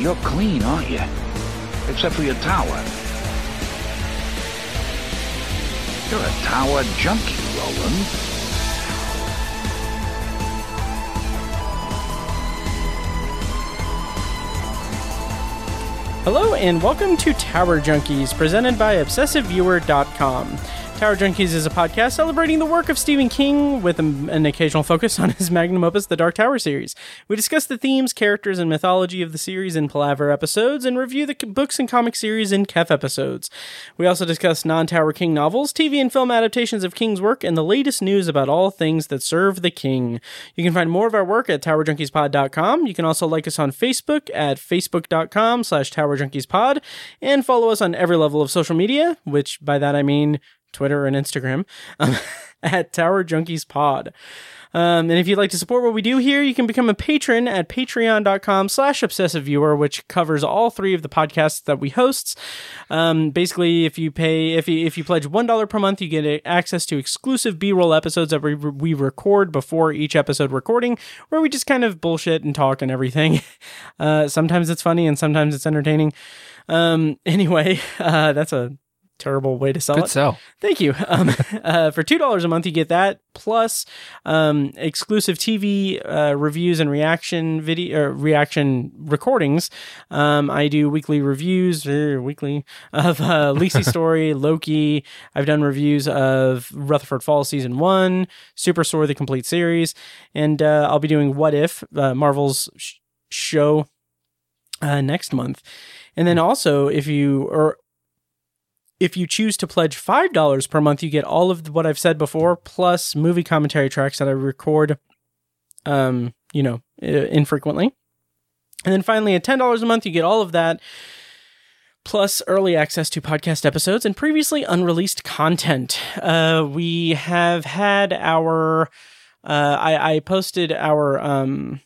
You're clean, aren't you? Except for your tower. You're a tower junkie, Roland. Hello and welcome to Tower Junkies, presented by ObsessiveViewer.com. Tower Junkies is a podcast celebrating the work of Stephen King with an, occasional focus on his magnum opus, The Dark Tower series. We discuss the themes, characters, and mythology of the series in Palaver episodes and review the books and comic series in Khef episodes. We also discuss non Tower King novels, TV and film adaptations of King's work, and the latest news about all things that serve the King. You can find more of our work at TowerJunkiesPod.com. You can also like us on Facebook at Facebook.com slash TowerJunkiesPod and follow us on every level of social media, which by that I mean Twitter and Instagram um, at Tower Junkies Pod. Um, and if you'd like to support what we do here, you can become a patron at patreon.com slash obsessive viewer, which covers all three of the podcasts that we host. Um, basically, if you pay, if you, if you pledge $1 per month, you get access to exclusive B-roll episodes that we, we record before each episode recording, where we just kind of bullshit and talk and everything. Uh, sometimes it's funny and sometimes it's entertaining. Um, anyway, uh, that's a terrible way to sell Good it. sell. Thank you. Um, uh, for two dollars a month, you get that plus um, exclusive TV uh, reviews and reaction video uh, reaction recordings. Um, I do weekly reviews, er, weekly of uh, Lacey Story, Loki. I've done reviews of Rutherford Falls season one, Superstore the complete series, and uh, I'll be doing What If uh, Marvel's sh- show uh, next month. And then also, if you or if you choose to pledge $5 per month, you get all of what I've said before, plus movie commentary tracks that I record, um, you know, infrequently. And then finally, at $10 a month, you get all of that, plus early access to podcast episodes and previously unreleased content. Uh, we have had our, uh, I, I posted our, um,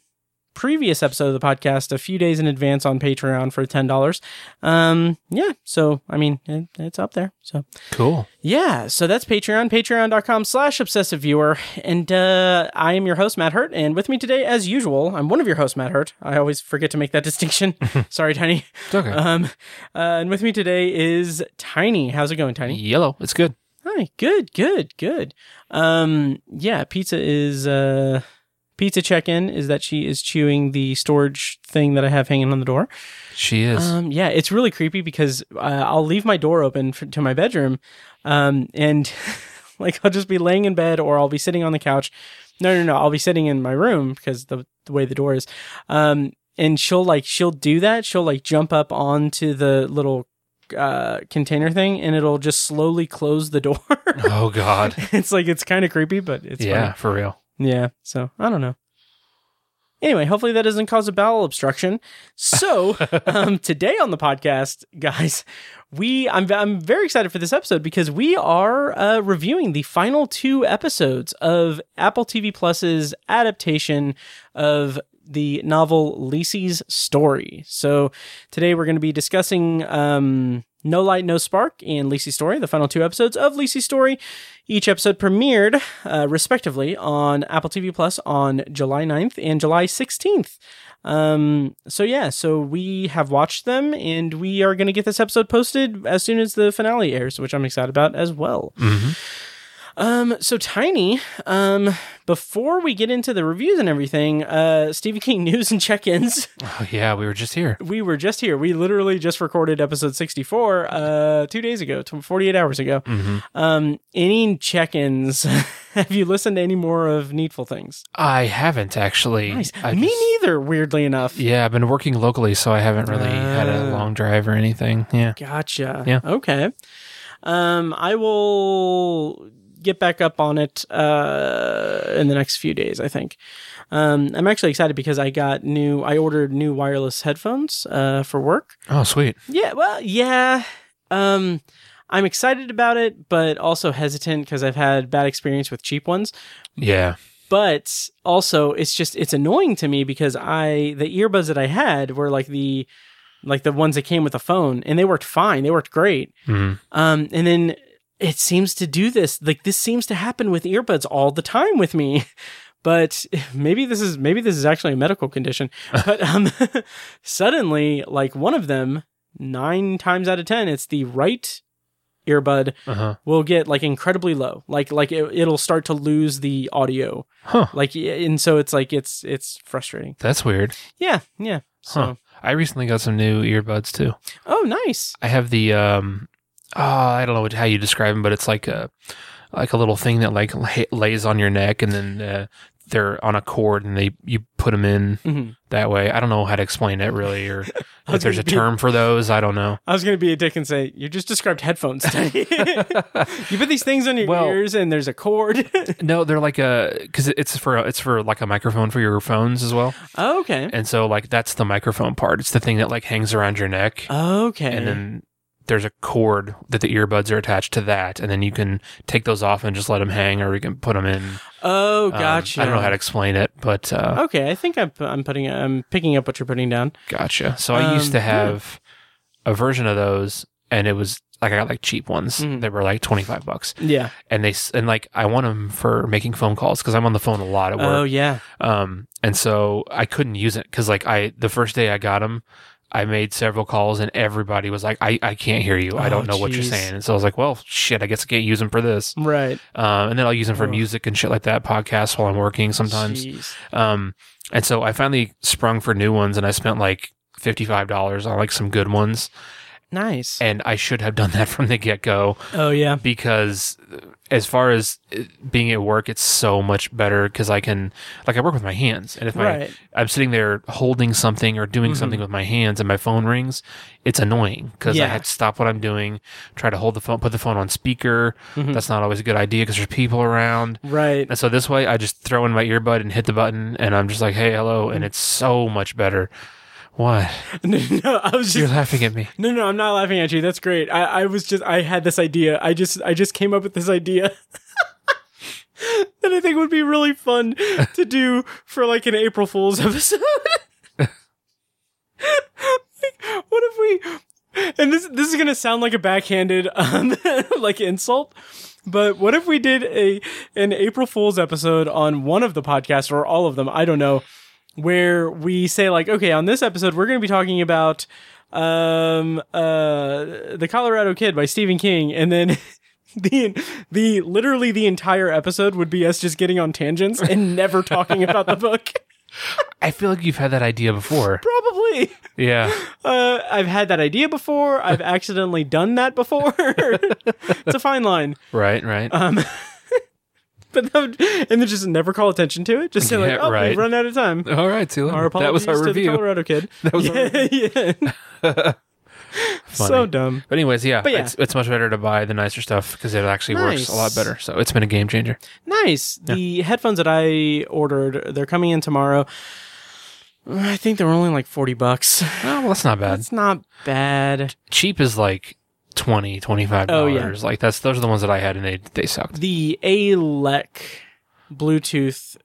previous episode of the podcast a few days in advance on Patreon for ten dollars. Um, yeah, so I mean it, it's up there. So Cool. yeah, so that's Patreon, patreon.com slash obsessive viewer. And uh, I am your host, Matt Hurt, and with me today, as usual, I'm one of your hosts, Matt Hurt. I always forget to make that distinction. Sorry, Tiny. It's okay. Um, uh, and with me today is Tiny. How's it going, Tiny? Yellow. It's good. Hi, good, good, good. Um, yeah, pizza is uh pizza check-in is that she is chewing the storage thing that I have hanging on the door. She is. Um, yeah, it's really creepy because uh, I'll leave my door open for, to my bedroom, um, and like I'll just be laying in bed or I'll be sitting on the couch. No, no, no, I'll be sitting in my room because the the way the door is. Um, and she'll like she'll do that. She'll like jump up onto the little uh container thing and it'll just slowly close the door. oh God. it's like it's kind of creepy, but it's yeah, funny. for real. Yeah, so I don't know. Anyway, hopefully that doesn't cause a bowel obstruction. So, um, today on the podcast, guys, we I'm I'm very excited for this episode because we are uh, reviewing the final two episodes of Apple TV Plus's adaptation of the novel Lacey's Story. So today we're going to be discussing um, No Light, No Spark and Lacey's Story, the final two episodes of Lacey's Story. Each episode premiered, uh, respectively, on Apple TV Plus on July 9th and July 16th. Um, so yeah, so we have watched them and we are going to get this episode posted as soon as the finale airs, which I'm excited about as well. Um, so Tiny, um, before we get into the reviews and everything, uh, Stephen King news and check-ins. Oh yeah, we were just here. We were just here. We literally just recorded episode 64, uh, two days ago, 48 hours ago. Um, any check-ins? Have you listened to any more of Needful Things? I haven't actually. Nice. I Me just- neither, weirdly enough. Yeah, I've been working locally, so I haven't really had a Ah. long drive or anything. Yeah. Gotcha. Yeah. Okay. Um, I will get back up on it uh, in the next few days. I think. Um, I'm actually excited because I got new. I ordered new wireless headphones uh, for work. Oh, sweet. Yeah. Well, yeah. Um, I'm excited about it, but also hesitant because I've had bad experience with cheap ones. Yeah. But also, it's just it's annoying to me because I the earbuds that I had were like the like the ones that came with the phone, and they worked fine. They worked great. Mhm. Um, and then it seems to do this. Like this seems to happen with earbuds all the time with me. but maybe this is maybe this is actually a medical condition. But um, suddenly, like one of them, nine times out of ten, it's the right earbud Uh huh. will get like incredibly low. Like like it, it'll start to lose the audio. Huh. Like and so it's like it's it's frustrating. That's weird. Yeah, yeah. So Huh. I recently got some new earbuds too. oh, nice. I have the um, oh, I don't know what, how you describe them, but it's like a like a little thing that like lays on your neck, and then uh, they're on a cord, and they you put them in hmm that way. I don't know how to explain it really, or if there's a be- term for those. I don't know. I was gonna be a dick and say you just described headphones. You put these things on your Well- ears and there's a cord. No, they're like a because it's for it's for like a microphone for your phones as well, oh, okay. and so like that's the microphone part. It's the thing that like hangs around your neck, Okay. and then there's a cord that the earbuds are attached to that, and then you can take those off and just let them hang, or you can put them in. oh, um, gotcha. I don't know how to explain it, but uh, Okay, I think I'm I'm putting I'm picking up what you're putting down. gotcha. So I used Um, to yeah. have a version of those, and it was like I got like cheap ones. Mhm. They were like twenty five bucks, Yeah. and they s- and like I want them for making phone calls because I'm on the phone a lot at work. Oh yeah. Um, and so I couldn't use it because like I the first day I got them, I made several calls and everybody was like, I, I can't hear you. I Oh, don't know what you're saying. And so I was like, well, shit, I guess I can't use them for this. Right. Um, and then I'll use them for Oh. music and shit like that, podcasts while I'm working sometimes. Um, and so I finally sprung for new ones and I spent like $55 on like some good ones. Nice. And I should have done that from the get go oh yeah. because uh, as far as uh, being at work, it's so much better because I can, like, I work with my hands, and if my Right. I'm sitting there holding something or doing Mhm. something with my hands, and my phone rings, it's annoying because I Yeah. had to stop what I'm doing, try to hold the phone, put the phone on speaker. Mhm. That's not always a good idea because there's people around. Right. And so this way, I just throw in my earbud and hit the button, and I'm just like, "Hey, hello," Mm-hmm. and it's so much better. What? no, no, I was just, You're laughing at me. no, no. I'm not laughing at you. That's great. I, I was just I had this idea. I just I just came up with this idea. that I think would be really fun to do for like an April Fool's episode. Like, what if we? And this this is gonna sound like a backhanded um, like insult, but what if we did a an April Fool's episode on one of the podcasts or all of them? I don't know, where we say like, okay, on this episode we're gonna be talking about um uh the Colorado Kid by Stephen King, and then. The the literally the entire episode would be us just getting on tangents and never talking about the book. I feel like you've had that idea before. Probably. Yeah. Uh, I've had that idea before. I've accidentally done that before. it's a fine line. Right. Right. Um, but that would, and then just never call attention to it. Just say like, Yeah, "Oh, right. we've run out of time." All right. Later. Our apologies that was our to the. Colorado kid. That was yeah, yeah. Funny. so dumb. But anyways, yeah, But yeah. It's, it's much better to buy the nicer stuff because it actually works a lot better. So it's been a game changer. Nice. The headphones that I ordered, they're coming in tomorrow. I think they were only like forty bucks. Oh, well, that's not bad. That's not bad. Cheap is like 20 25 Oh, dollars. yeah. Like that's those are the ones that I had and they they sucked. The ALEC Bluetooth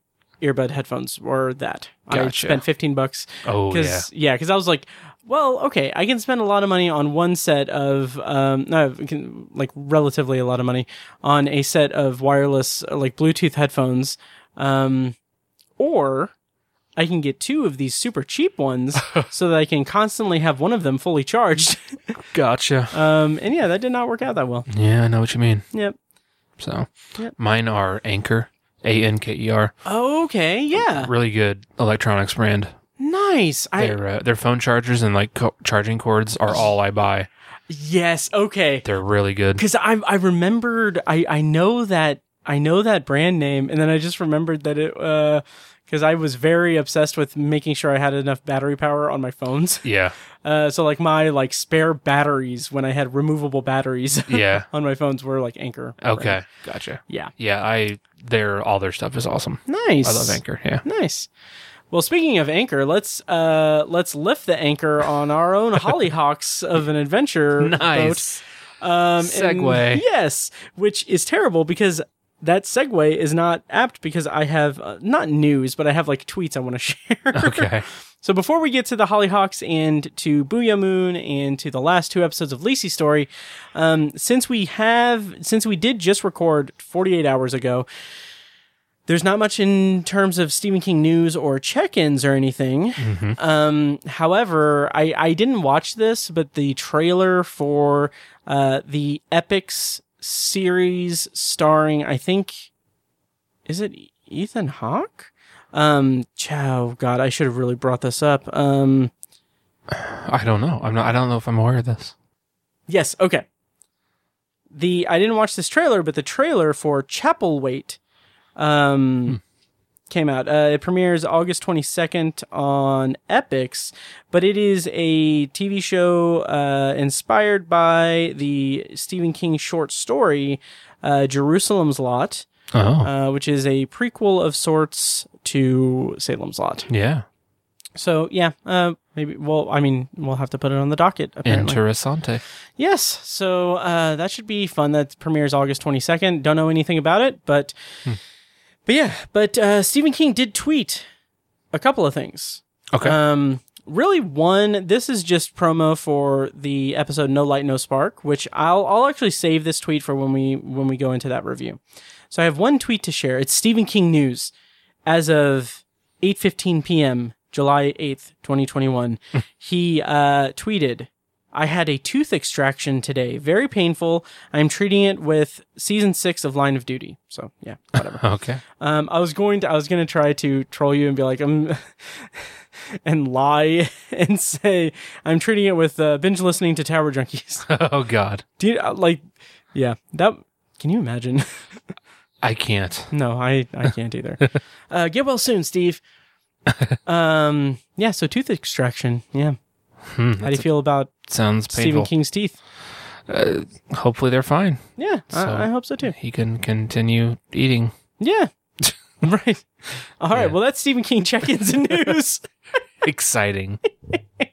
earbud headphones were that. I spent 15 bucks Oh yeah. cuz yeah, cuz I was like, well, okay, I can spend a lot of money on one set of um no, can, like relatively a lot of money on a set of wireless like Bluetooth headphones um or I can get two of these super cheap ones so that I can constantly have one of them fully charged. Gotcha. Um and yeah, that did not work out that well. Yeah, I know what you mean. Yep. So Yep. mine are Anker, A N K E R. Okay, yeah. Really good electronics brand. Nice. I Their uh, their phone chargers and like co- charging cords are all I buy. Yes. Okay. They're really good. Because I I remembered I I know that I know that brand name, and then I just remembered that it because I was very obsessed with making sure I had enough battery power on my phones. Yeah. Uh, so like my like spare batteries when I had removable batteries Yeah. on my phones were like Anker. Okay. Gotcha. Yeah. Yeah, I their all their stuff is awesome. Nice. I love Anker. Yeah. Nice. Well, speaking of anchor, let's uh let's lift the anchor on our own hollyhocks of an adventure boat. Nice. Um, and- Segue. yes, which is terrible because that segue is not apt because I have uh, not news, but I have like tweets I want to share. Okay. so before we get to the Hollyhocks and to Boo'ya Moon and to the last two episodes of Lacey's story, um, since we have since we did just record 48 hours ago. there's not much in terms of Stephen King news or check-ins or anything. Um, however, I, I didn't watch this, but the trailer for uh, the Epix series starring, I think, is it Ethan Hawke? Um, chow, God, I should have really brought this up. Um, I don't know. I'm not. I don't know if I'm aware of this. Yes, okay. The I didn't watch this trailer, but the trailer for Chapelwaite um came out. Uh, it premieres August 22nd on Epix, but it is a TV show uh, inspired by the Stephen King short story uh, Jerusalem's Lot, Oh, uh, which is a prequel of sorts to Salem's Lot. yeah. So yeah, uh, maybe. Well, I mean, we'll have to put it on the docket. Apparently. Interessante. Yes, so uh, that should be fun. That premieres August twenty second. Don't know anything about it, but but yeah, but uh, Stephen King did tweet a couple of things. Okay. Um, really, one. This is just promo for the episode "No Light, No Spark," which I'll I'll actually save this tweet for when we when we go into that review. So I have one tweet to share. It's Stephen King news as of eight fifteen p.m. July eighth, twenty twenty one. he uh, tweeted. I had a tooth extraction today. Very painful. I'm treating it with season six of Line of Duty. So yeah, whatever. okay. Um, I was going to, I was going to try to troll you and be like, I'm, and lie and say I'm treating it with uh, binge listening to Tower Junkies. Oh God. Do you uh, like? Yeah, that. Can you imagine? I can't. no, I I can't either. uh, get well soon, Steve. um, yeah. So tooth extraction. Yeah. Hmm, How do you feel about sounds Stephen painful. King's teeth? Uh, hopefully they're fine. Yeah, So- I, I hope so too. He can continue eating. Yeah. right. All right. Yeah. Well, that's Stephen King check-ins and news. Exciting.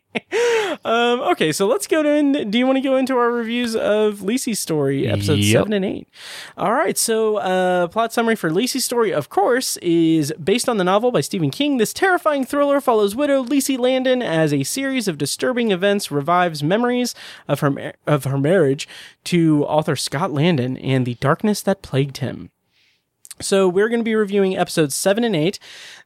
Um, okay, so let's go to. Do you want to go into our reviews of Lisey's story, episodes Yep. seven and eight? All right, so uh, plot summary for Lisey's story, of course, is based on the novel by Stephen King. This terrifying thriller follows widow Lisey Landon as a series of disturbing events revives memories of her of her marriage to author Scott Landon and the darkness that plagued him. So we're going to be reviewing episodes 7 and 8.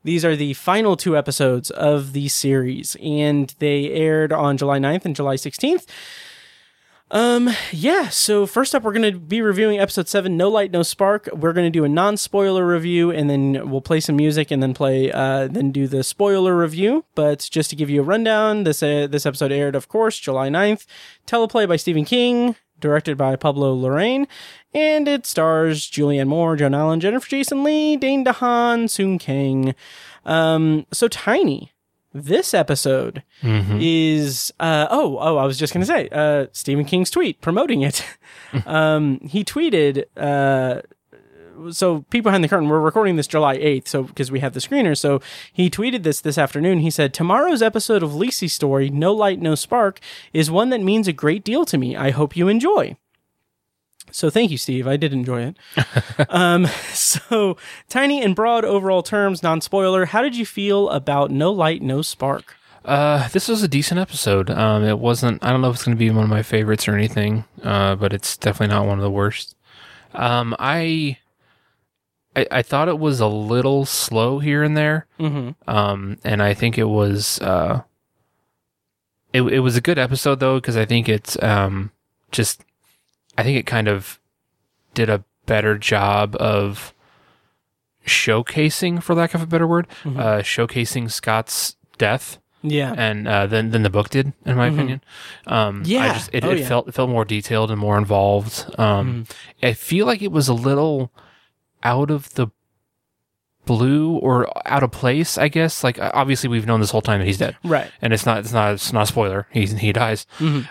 These are the final two episodes of the series and they aired on July 9th and July 16th. Um yeah, so first up we're going to be reviewing episode 7 No Light No Spark. We're going to do a non-spoiler review and then we'll play some music and then play uh then do the spoiler review, but just to give you a rundown, this uh, this episode aired of course July 9th. Teleplay by Stephen King, directed by Pablo Larraín, and it stars Julianne Moore, Joan Allen, Jennifer Jason Lee, Dane DeHaan, Sung Kang. Um, so Tiny, this episode is uh, oh oh I was just gonna say uh, Stephen King's tweet promoting it. um, he tweeted. Uh, so people behind the curtain we're recording this july 8th so because we have the screener so he tweeted this this afternoon he said tomorrow's episode of Lisey's story no light no spark is one that means a great deal to me i hope you enjoy so thank you steve i did enjoy it um, so tiny and broad overall terms non-spoiler how did you feel about no light no spark Uh, this was a decent episode. Um, it wasn't. I don't know if it's going to be one of my favorites or anything. Uh, but it's definitely not one of the worst. Um, I, I, I thought it was a little slow here and there. mm-hmm. Um, and I think it was. Uh, it it was a good episode though because I think it's um just, I think it kind of did a better job of showcasing, for lack of a better word, uh, showcasing Scott's death yeah and uh, than than the book did, in my opinion. Um, I Yeah. just, it, Oh, it yeah. felt it felt more detailed and more involved. Um, I feel like it was a little out of the blue or out of place. I guess. Like obviously we've known this whole time that he's dead, right and it's not it's not it's not a spoiler. He's he dies.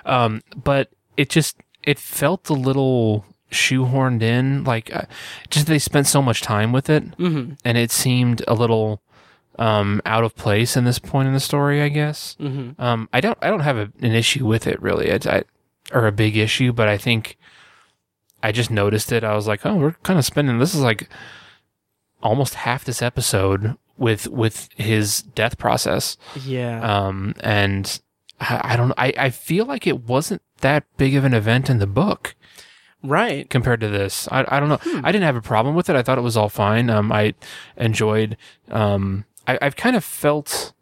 Um, but it just it felt a little shoehorned in. Like uh, just they spent so much time with it, mm-hmm. and it seemed a little um out of place in this point in the story i guess Mm-hmm. um i don't i don't have a, an issue with it really it's I, or a big issue but i think i just noticed it i was like oh we're kind of spending this is like almost half this episode with with his death process yeah um and i, I don't I, I feel like it wasn't that big of an event in the book Right. compared to this. I, I don't know. I didn't have a problem with it. I thought it was all fine. Um, I enjoyed. Um, I, I've kind of felt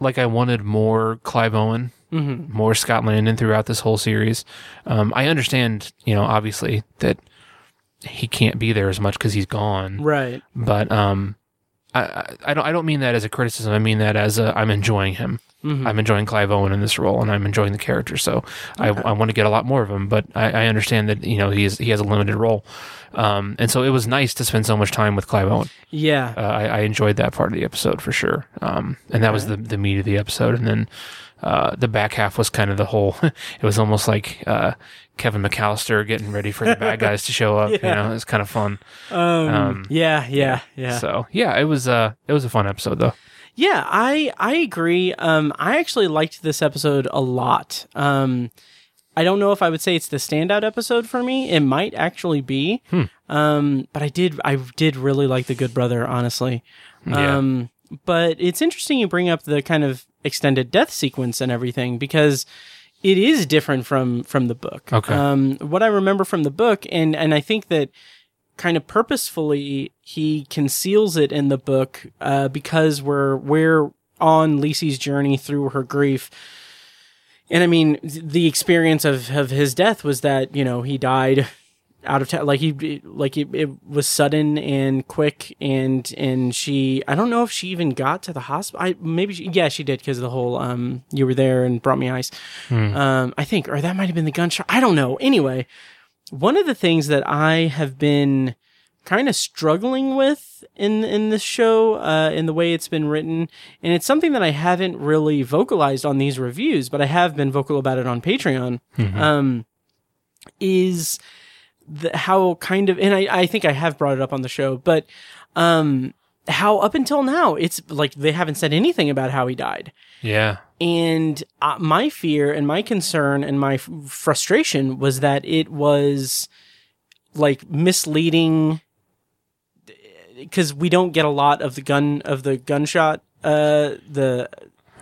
like I wanted more Clive Owen, more Scott Landon throughout this whole series. Um, I understand, you know, obviously that he can't be there as much because he's gone. Right. But um, I, I, I don't. I don't mean that as a criticism. I mean that as a, I'm enjoying him. I'm enjoying Clive Owen in this role, and I'm enjoying the character. So I, I want to get a lot more of him. But I, I understand that you know he is, he has a limited role, um, and so it was nice to spend so much time with Clive Owen. Yeah. Uh, I, I enjoyed that part of the episode for sure, um, and that was the the meat of the episode. And then uh, the back half was kind of the whole. it was almost like uh, Kevin McAllister getting ready for the bad guys to show up. You know, it's kind of fun. um, yeah. Yeah. Yeah. So yeah, it was uh it was a fun episode though. Yeah, I I agree. Um, I actually liked this episode a lot. Um, I don't know if I would say it's the standout episode for me. It might actually be. Um, but I did I did really like the Good Brother, honestly. Yeah. Um, but it's interesting you bring up the kind of extended death sequence and everything because it is different from from the book. Okay. Um, what I remember from the book, and and I think that kind of purposefully he conceals it in the book uh, because we're we're on Lisey's journey through her grief. And I mean, the experience of, of his death was that you know he died out of town, like he like it, it was sudden and quick, and and she I don't know if she even got to the hospital. I maybe she, yeah she did because the whole um you were there and brought me ice. Um, I think or that might have been the gunshot. I don't know. Anyway, one of the things that I have been kind of struggling with in in this show, uh, in the way it's been written, and it's something that I haven't really vocalized on these reviews, but I have been vocal about it on Patreon. Um, is the, how kind of, and I I think I have brought it up on the show, but um, how up until now it's like they haven't said anything about how he died. Yeah. And uh, my fear and my concern and my f- frustration was that it was like misleading because we don't get a lot of the gun of the gunshot, uh, the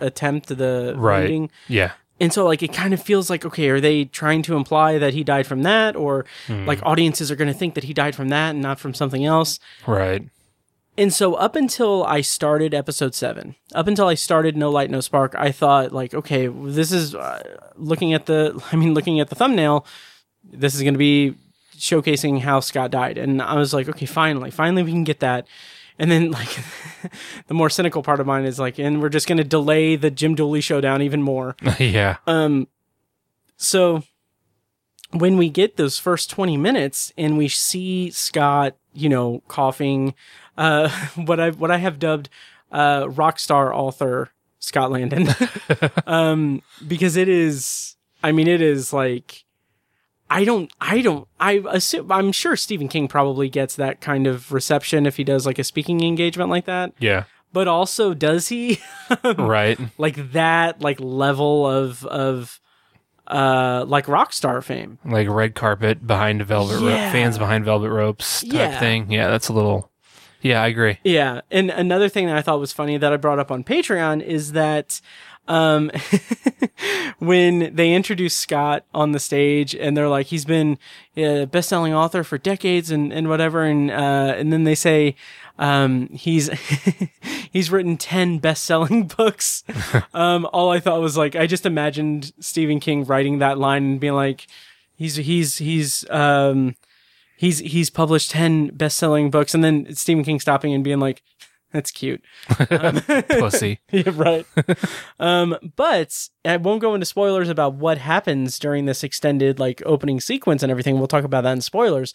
attempt, the Right. wounding. Yeah. And so, like, it kind of feels like, okay, are they trying to imply that he died from that? Or, like, audiences are going to think that he died from that and not from something else. Right. And so up until I started episode seven, up until I started No Light No Spark, I thought like, okay, this is uh, looking at the, I mean, looking at the thumbnail, this is going to be showcasing how Scott died, and I was like, okay, finally, finally we can get that. And then like, the more cynical part of mine is like, and we're just going to delay the Jim Dooley showdown even more. yeah. Um, so when we get those first 20 minutes and we see Scott, you know, coughing, uh, what I, what I have dubbed, uh, rock star author Scott Landon, um, because it is, I mean, it is like, I don't, I don't, I assume, I'm sure Stephen King probably gets that kind of reception if he does like a speaking engagement like that. Yeah. But also, does he? Right. like that like level of of uh like rock star fame Like red carpet behind velvet Yeah. fans behind velvet ropes type Yeah. thing. Yeah, that's a little. Yeah, I agree. yeah and another thing that i thought was funny that i brought up on patreon is that um when they introduce scott on the stage and they're like he's been a best-selling author for decades and and whatever and uh and then they say um he's he's written 10 best-selling books um all i thought was like i just imagined stephen king writing that line and being like he's he's he's um he's he's published 10 best-selling books and then stephen king stopping and being like that's cute. Pussy. yeah right. Um but i won't go into spoilers about what happens during this extended like opening sequence and everything. We'll talk about that in spoilers.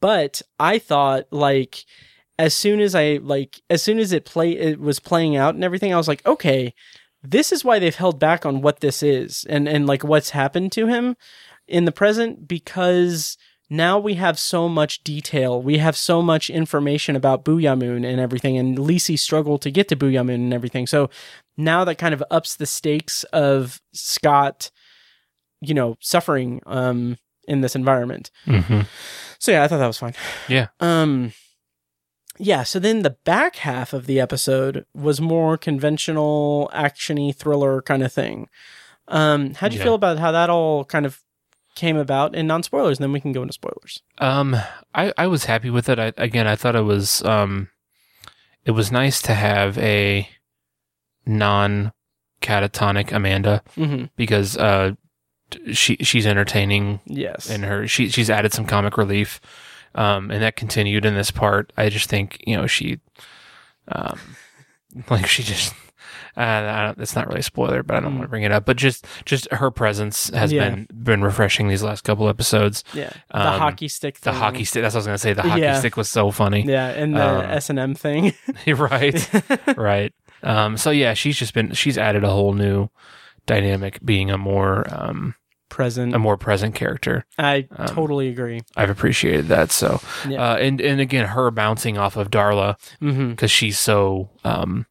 But i thought like as soon as i like as soon as it play it was playing out and everything i was like okay this is why they've held back on what this is and and like what's happened to him in the present because now we have so much detail. We have so much information about Boo'ya Moon and everything, and Lisey's struggle to get to Boo'ya Moon and everything. So now that kind of ups the stakes of Scott, you know, suffering um, in this environment. hmm So yeah, I thought that was fine. Yeah. Um yeah, so then the back half of the episode was more conventional actiony thriller kind of thing. Um how'd you Yeah. feel about how that all kind of came about in non spoilers, and then we can go into spoilers. Um, I, I was happy with it. I, again, I thought it was um, it was nice to have a non catatonic Amanda hmm because uh, she she's entertaining Yes. in her she she's added some comic relief, um, and that continued in this part. I just think you know she, um, like she just. Uh, I don't, it's not really a spoiler, but I don't Mm. want to bring it up. But just, just her presence has Yeah. been been refreshing these last couple episodes. yeah. The um, hockey stick. The hockey stick. That's what I was gonna say. The hockey Yeah. stick was so funny. Yeah, and the Um, S and M thing. right. right. Um, so yeah, she's just been she's added a whole new dynamic, being a more um, Present. a more present character. I um, totally agree. I've appreciated that. So Yeah. uh, and and again, her bouncing off of Darla because she's so um,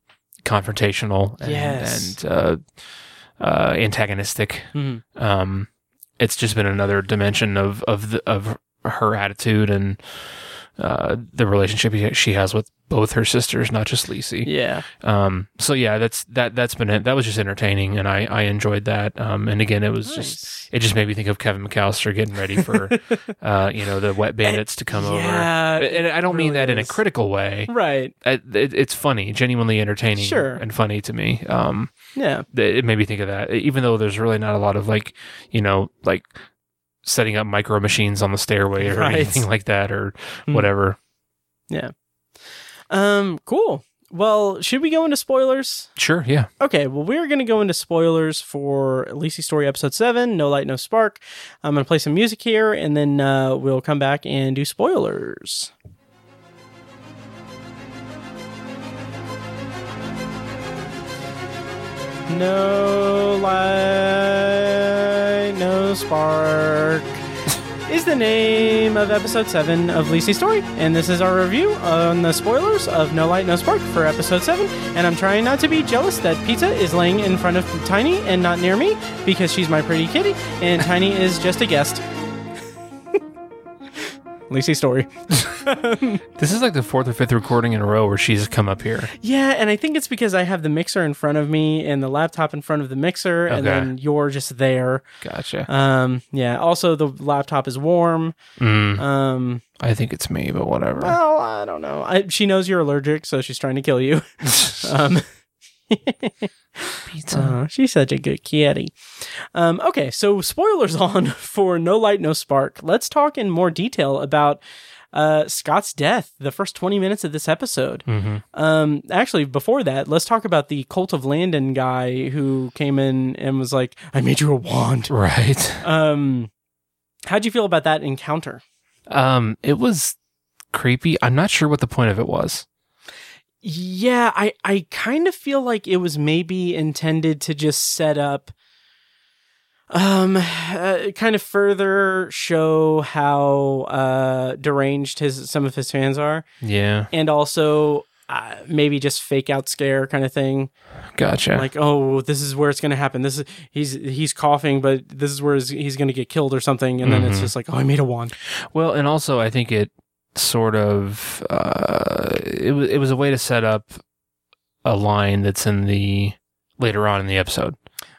confrontational and, Yes. and uh, uh, antagonistic. hmm Um, it's just been another dimension of of the, of her attitude and uh, the relationship she has with both her sisters, not just Lacey. Yeah. Um, so yeah, that's that that's been it. That was just entertaining, and I I enjoyed that. Um, and again, it was just it just made me think of Kevin McAllister getting ready for uh, you know, the wet bandits to come Yeah, over. And I don't mean really that in a critical way. right. I, it, it's funny, genuinely entertaining, Sure. and funny to me. Um, Yeah. it made me think of that, even though there's really not a lot of like, you know, like setting up micro machines on the stairway or Right. anything like that or Hmm. whatever. Yeah. Um. Cool. Well, should we go into spoilers? Sure, yeah. Okay, well, we're going to go into spoilers for Lacey Story Episode 7, No Light, No Spark. I'm going to play some music here, and then uh, we'll come back and do spoilers. No light, no spark is the name of episode 7 of Lacey's Story. And this is our review on the spoilers of No Light, No Spark for episode 7. And I'm trying not to be jealous that Pizza is laying in front of Tiny and not near me because she's my pretty kitty and Tiny is just a guest. Lacey's Story. This is like the fourth or fifth recording in a row where she's come up here. Yeah, and I think it's because I have the mixer in front of me and the laptop in front of the mixer, and Okay. then you're just there. Gotcha. Um, yeah. Also, the laptop is warm. Mm, Um, I think it's me, but whatever. well, I don't know. I, she knows you're allergic, so she's trying to kill you. um, Pizza. uh, she's such a good kitty. Um, okay, so spoilers on for No Light, No Spark. Let's talk in more detail about uh, Scott's death, the first 20 minutes of this episode. hmm Um, actually, before that, let's talk about the Cult of Landon guy who came in and was like, I made you a wand. Right. Um, how'd you feel about that encounter? Um, it was creepy. I'm not sure what the point of it was. Yeah, I, I kind of feel like it was maybe intended to just set up, um, uh, kind of further show how uh deranged his some of his fans are, Yeah. and also uh, maybe just fake out scare kind of thing. Gotcha. Like, oh, this is where it's going to happen. This is he's he's coughing, but this is where he's, he's going to get killed or something. And then it's Mhm. just like, oh, I made a wand. Well, and also I think it sort of uh, it was it was a way to set up a line that's in the later on in the episode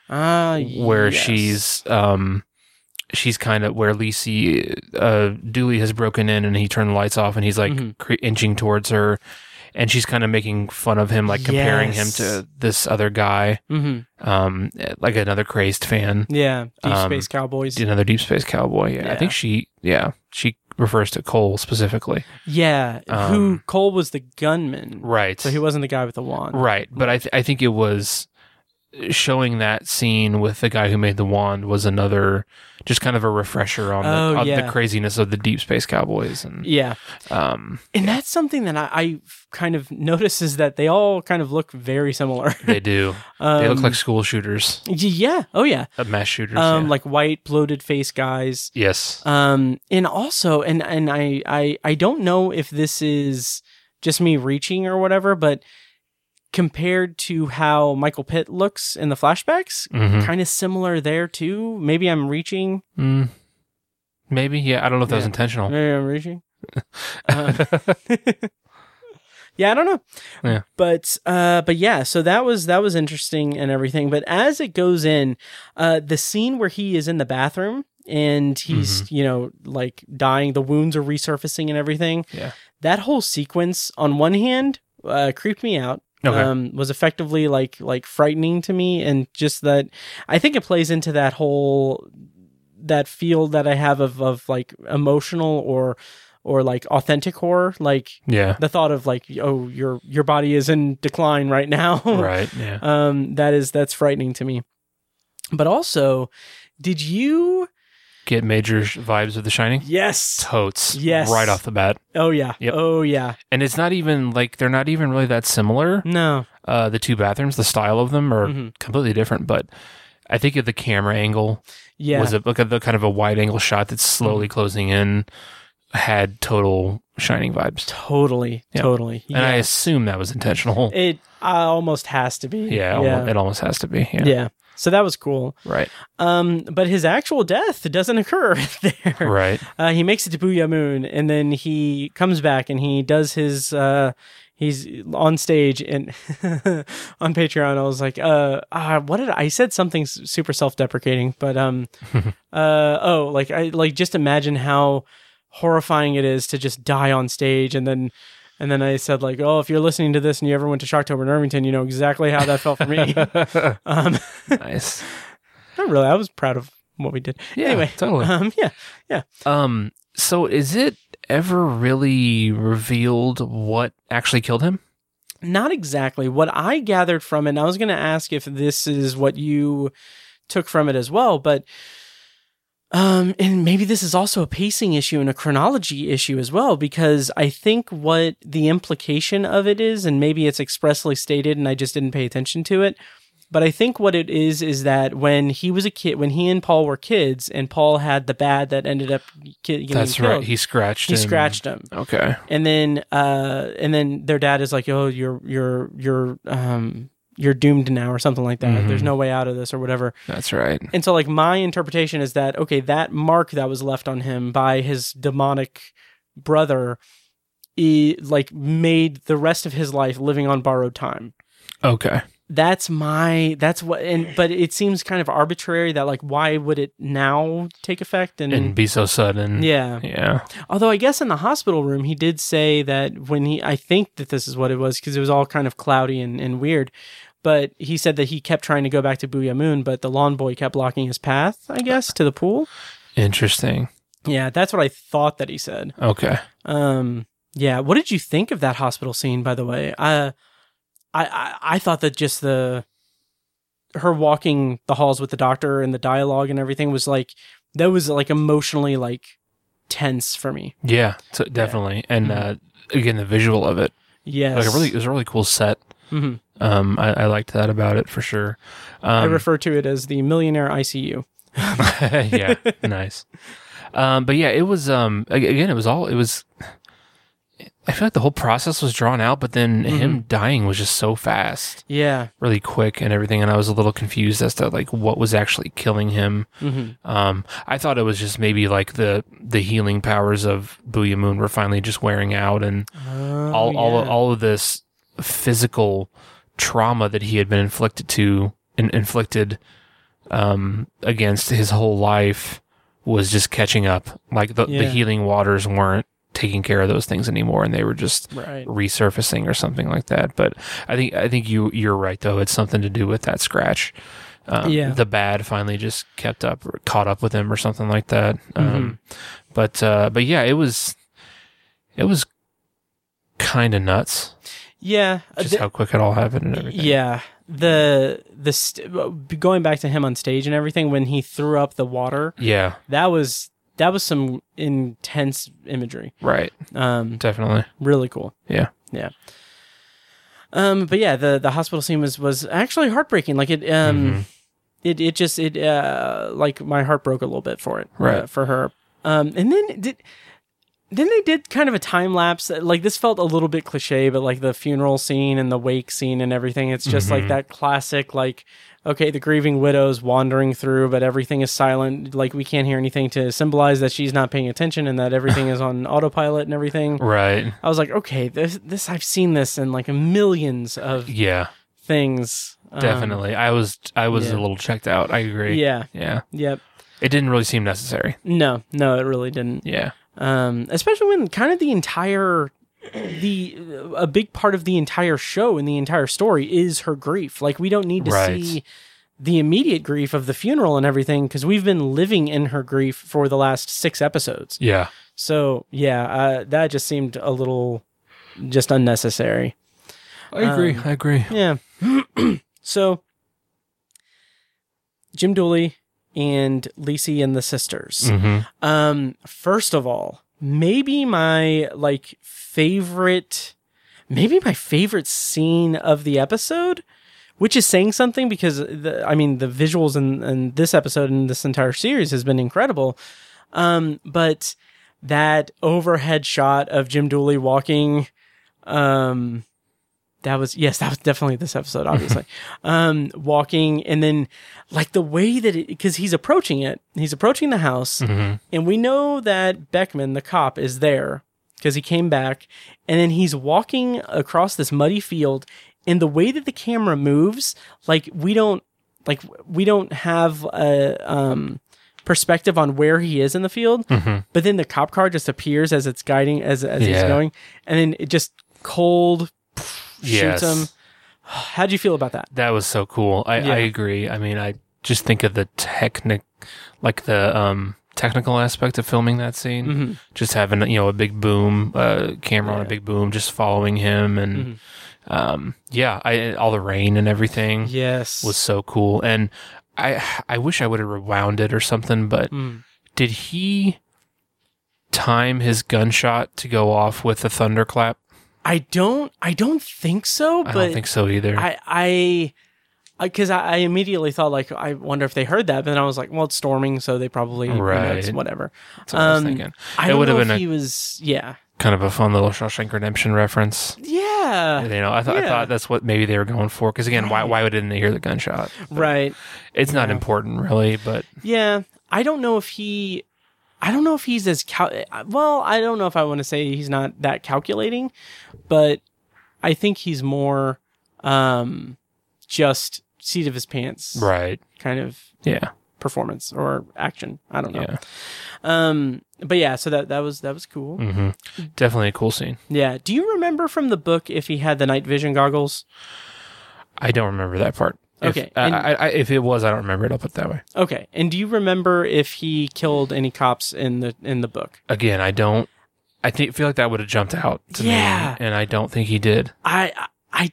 Ah, where yes. she's um she's kind of where Lacey uh Dooley has broken in and he turned the lights off and he's like Mhm. cre- inching towards her and she's kind of making fun of him like comparing Yes. him to this other guy Mhm. um like another crazed fan Yeah, Deep Um, Space Cowboys. another deep space cowboy yeah, Yeah. I think she yeah she refers to Cole specifically. Yeah, who Um, Cole was the gunman, right. So he wasn't the guy with the wand. Right, but I th- I think it was showing that scene with the guy who made the wand was another just kind of a refresher on, Oh, the, on yeah. the craziness of the Deep Space Cowboys and Yeah, um and that's something that I, I kind of notice is that they all kind of look very similar. they do um, they look like school shooters yeah, oh yeah, uh, mass shooters um, yeah. like white bloated face guys. yes Um, and also, and and I I I don't know if this is just me reaching or whatever, but compared to how Michael Pitt looks in the flashbacks, Mhm. kind of similar there too. Maybe I'm reaching. mm. maybe yeah I don't know if that was intentional Maybe I'm reaching. Uh, yeah, I don't know. Yeah. But uh but yeah, so that was that was interesting and everything. But as it goes in, uh the scene where he is in the bathroom and he's Mm-hmm. you know like dying. The wounds are resurfacing and everything. Yeah. That whole sequence, on one hand, uh, creeped me out. Okay. Um, was effectively like like frightening to me, and just that I think it plays into that whole that feel that I have of of like emotional or or like authentic horror, like yeah. the thought of like oh your your body is in decline right now right. Yeah. um that is that's frightening to me but also did you Get major vibes of The Shining. yes Totes. Yes. Right off the bat. oh yeah Yep. oh yeah And it's not even like they're not even really that similar. no Uh, the two bathrooms, the style of them are Mhm. completely different. But I think of the camera angle yeah was a look at the kind of a wide angle shot that's slowly Mm-hmm. closing in. Had total Shining vibes, totally Yeah. totally and I assume that was intentional. it uh, almost has to be yeah, yeah almo- it almost has to be. Yeah, yeah so that was cool right, um but his actual death doesn't occur there right. Uh, he makes it to Boo'ya Moon, and then he comes back and he does his. Uh, he's on stage and on Patreon. I was like, uh, uh, what did I, I said something super self-deprecating, but um, uh, oh, like I like just imagine how horrifying it is to just die on stage, and then. And then I said, like, oh, if you're listening to this and you ever went to Shocktober in Irvington, you know exactly how that felt for me. um, nice. not really. I was proud of what we did. Yeah, anyway, totally. Um, yeah, yeah. Um, so is it ever really revealed what actually killed him? Not exactly. What I gathered from it, and I was going to ask if this is what you took from it as well, but um, and maybe this is also a pacing issue and a chronology issue as well, because I think what the implication of it is, and maybe it's expressly stated and I just didn't pay attention to it, but I think what it is is that when he was a kid, when he and Paul were kids, and Paul had the bad that ended up ki- getting That's killed, right. He scratched. he him. scratched him Okay. and then uh and then their dad is like oh you're you're you're um you're doomed now or something like that Mhm. there's no way out of this or whatever That's right. and so like my interpretation is that okay that mark that was left on him by his demonic brother he like made the rest of his life living on borrowed time Okay. that's my that's what and but it seems kind of arbitrary that like why would it now take effect and, And be so sudden. yeah Yeah. Although I guess in the hospital room, he did say that when he, I think that this is what it was because it was all kind of cloudy and, and weird. But he said that he kept trying to go back to Boo'ya Moon, but the lawn boy kept blocking his path, I guess, to the pool. Interesting. Yeah, that's what I thought that he said. Okay. Um, yeah. What did you think of that hospital scene, by the way? I, I, I, I thought that just the, her walking the halls with the doctor and the dialogue and everything was like, that was like emotionally like tense for me. Yeah. So definitely. And Mhm. uh, again, the visual of it, Yes. like a really, it was a really cool set. Mhm. Um, I, I liked that about it for sure. I Um, refer to it as the millionaire ICU. yeah, nice. Um, but yeah, it was um again, it was all it was. I feel like the whole process was drawn out, but then Mm-hmm. him dying was just so fast, Yeah. really quick, and everything. And I was a little confused as to like what was actually killing him. hmm Um, I thought it was just maybe like the the healing powers of Boo'ya Moon were finally just wearing out, and all all all of this physical trauma that he had been inflicted to in, inflicted um, against his whole life was just catching up. Like the, the healing waters weren't taking care of those things anymore, and they were just right. resurfacing or something like that. But I think I think you you're right though. It's something to do with that scratch. Um, Yeah. the bad finally just kept up, or caught up with him, or something like that. Mm-hmm. Um, but uh, but yeah, it was it was kind of nuts Yeah. uh, just the- how quick it all happened and everything. yeah. The the st- going back to him on stage and everything when he threw up the water yeah, that was that was some intense imagery. right, Um, definitely. really cool. Yeah, Yeah. Um, but yeah, the the hospital scene was was actually heartbreaking. Like it um. Mhm. It it just it uh like my heart broke a little bit for it uh, Right. for her um and then did then they did kind of a time lapse like this felt a little bit cliche but like the funeral scene and the wake scene and everything it's just like Mhm. that classic like okay the grieving widow's wandering through but everything is silent like we can't hear anything to symbolize that she's not paying attention and that everything is on autopilot and everything right. i was like okay this this i've seen this in like millions of Yeah, things Um, definitely. I was I was yeah. a little checked out. I agree. yeah yeah. yep It didn't really seem necessary. No, no, it really didn't. Yeah. Um, especially when kind of the entire the a big part of the entire show and the entire story is her grief. Like we don't need to Right. see the immediate grief of the funeral and everything because we've been living in her grief for the last six episodes. Yeah. So yeah, uh, that just seemed a little just unnecessary. I agree. Um, I agree. Yeah. so Jim Dooley and Lacey and the sisters. hmm Um, first of all, maybe my like favorite, maybe my favorite scene of the episode, which is saying something because the, I mean the visuals in, in this episode and this entire series has been incredible. Um, but that overhead shot of Jim Dooley walking, um, that was yes, that was definitely this episode, obviously. um, walking and then like the way that it because he's approaching it, he's approaching the house, hmm and we know that Boeckman, the cop, is there because he came back, and then he's walking across this muddy field, and the way that the camera moves, like we don't like we don't have a um perspective on where he is in the field, hmm but then the cop car just appears as it's guiding as as he's going, and then it just cold Yes. shoots him. How'd you feel about that? That was so cool. I, Yeah. I agree. I mean, I just think of the technic, like the um technical aspect of filming that scene. Mhm. Just having you know a big boom uh, camera on a big boom, just following him, and Mhm. um yeah, I all the rain and everything Yes. was so cool. And I I wish I would have rewound it or something, but Mm. did he time his gunshot to go off with a thunderclap? I don't. I don't think so. But I don't think so either. I I because I, I immediately thought like I wonder if they heard that, but then I was like, well, it's storming, so they probably you know, it's Right. whatever. That's what I was um, thinking. I It would know have if been a- he was. Yeah, Kind of a fun little Shawshank Redemption reference. yeah, You know, I thought I thought that's what maybe they were going for. Because again, why why didn't they hear the gunshot? right. It's not Yeah. important really, but Yeah, I don't know if he. I don't know if he's as cal- well. I don't know if I want to say he's not that calculating, but I think he's more um just seat of his pants right, kind of yeah, performance or action. I don't know. yeah, Um, but yeah, so that that was that was cool. hmm definitely a cool scene. Yeah. Do you remember from the book if he had the night vision goggles? I don't remember that part. If, Okay, uh, and- I, I, if it was, I don't remember it. I'll put it that way. Okay. And do you remember if he killed any cops in the in the book? Again, I don't. I think feel like that would have jumped out to Yeah. me, and I don't think he did. I I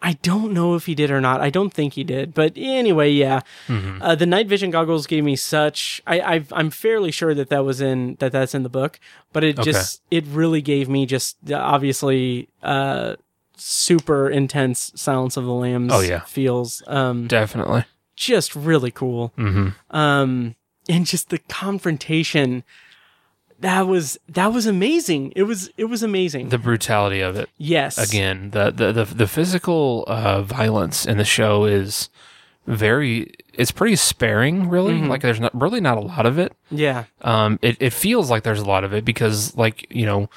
I don't know if he did or not. I don't think he did. But anyway, yeah. hmm Uh, the night vision goggles gave me such. I I've, I'm fairly sure that that was in that that's in the book, but it Okay. just it really gave me just obviously uh super intense Silence of the Lambs. Oh, yeah. feels um Definitely. just really cool. hmm um and just the confrontation that was that was amazing it was it was amazing The brutality of it. yes again the the the, the physical uh, violence in the show is very it's pretty sparing really Mhm. like there's not really not a lot of it yeah um it, it feels like there's a lot of it because like you know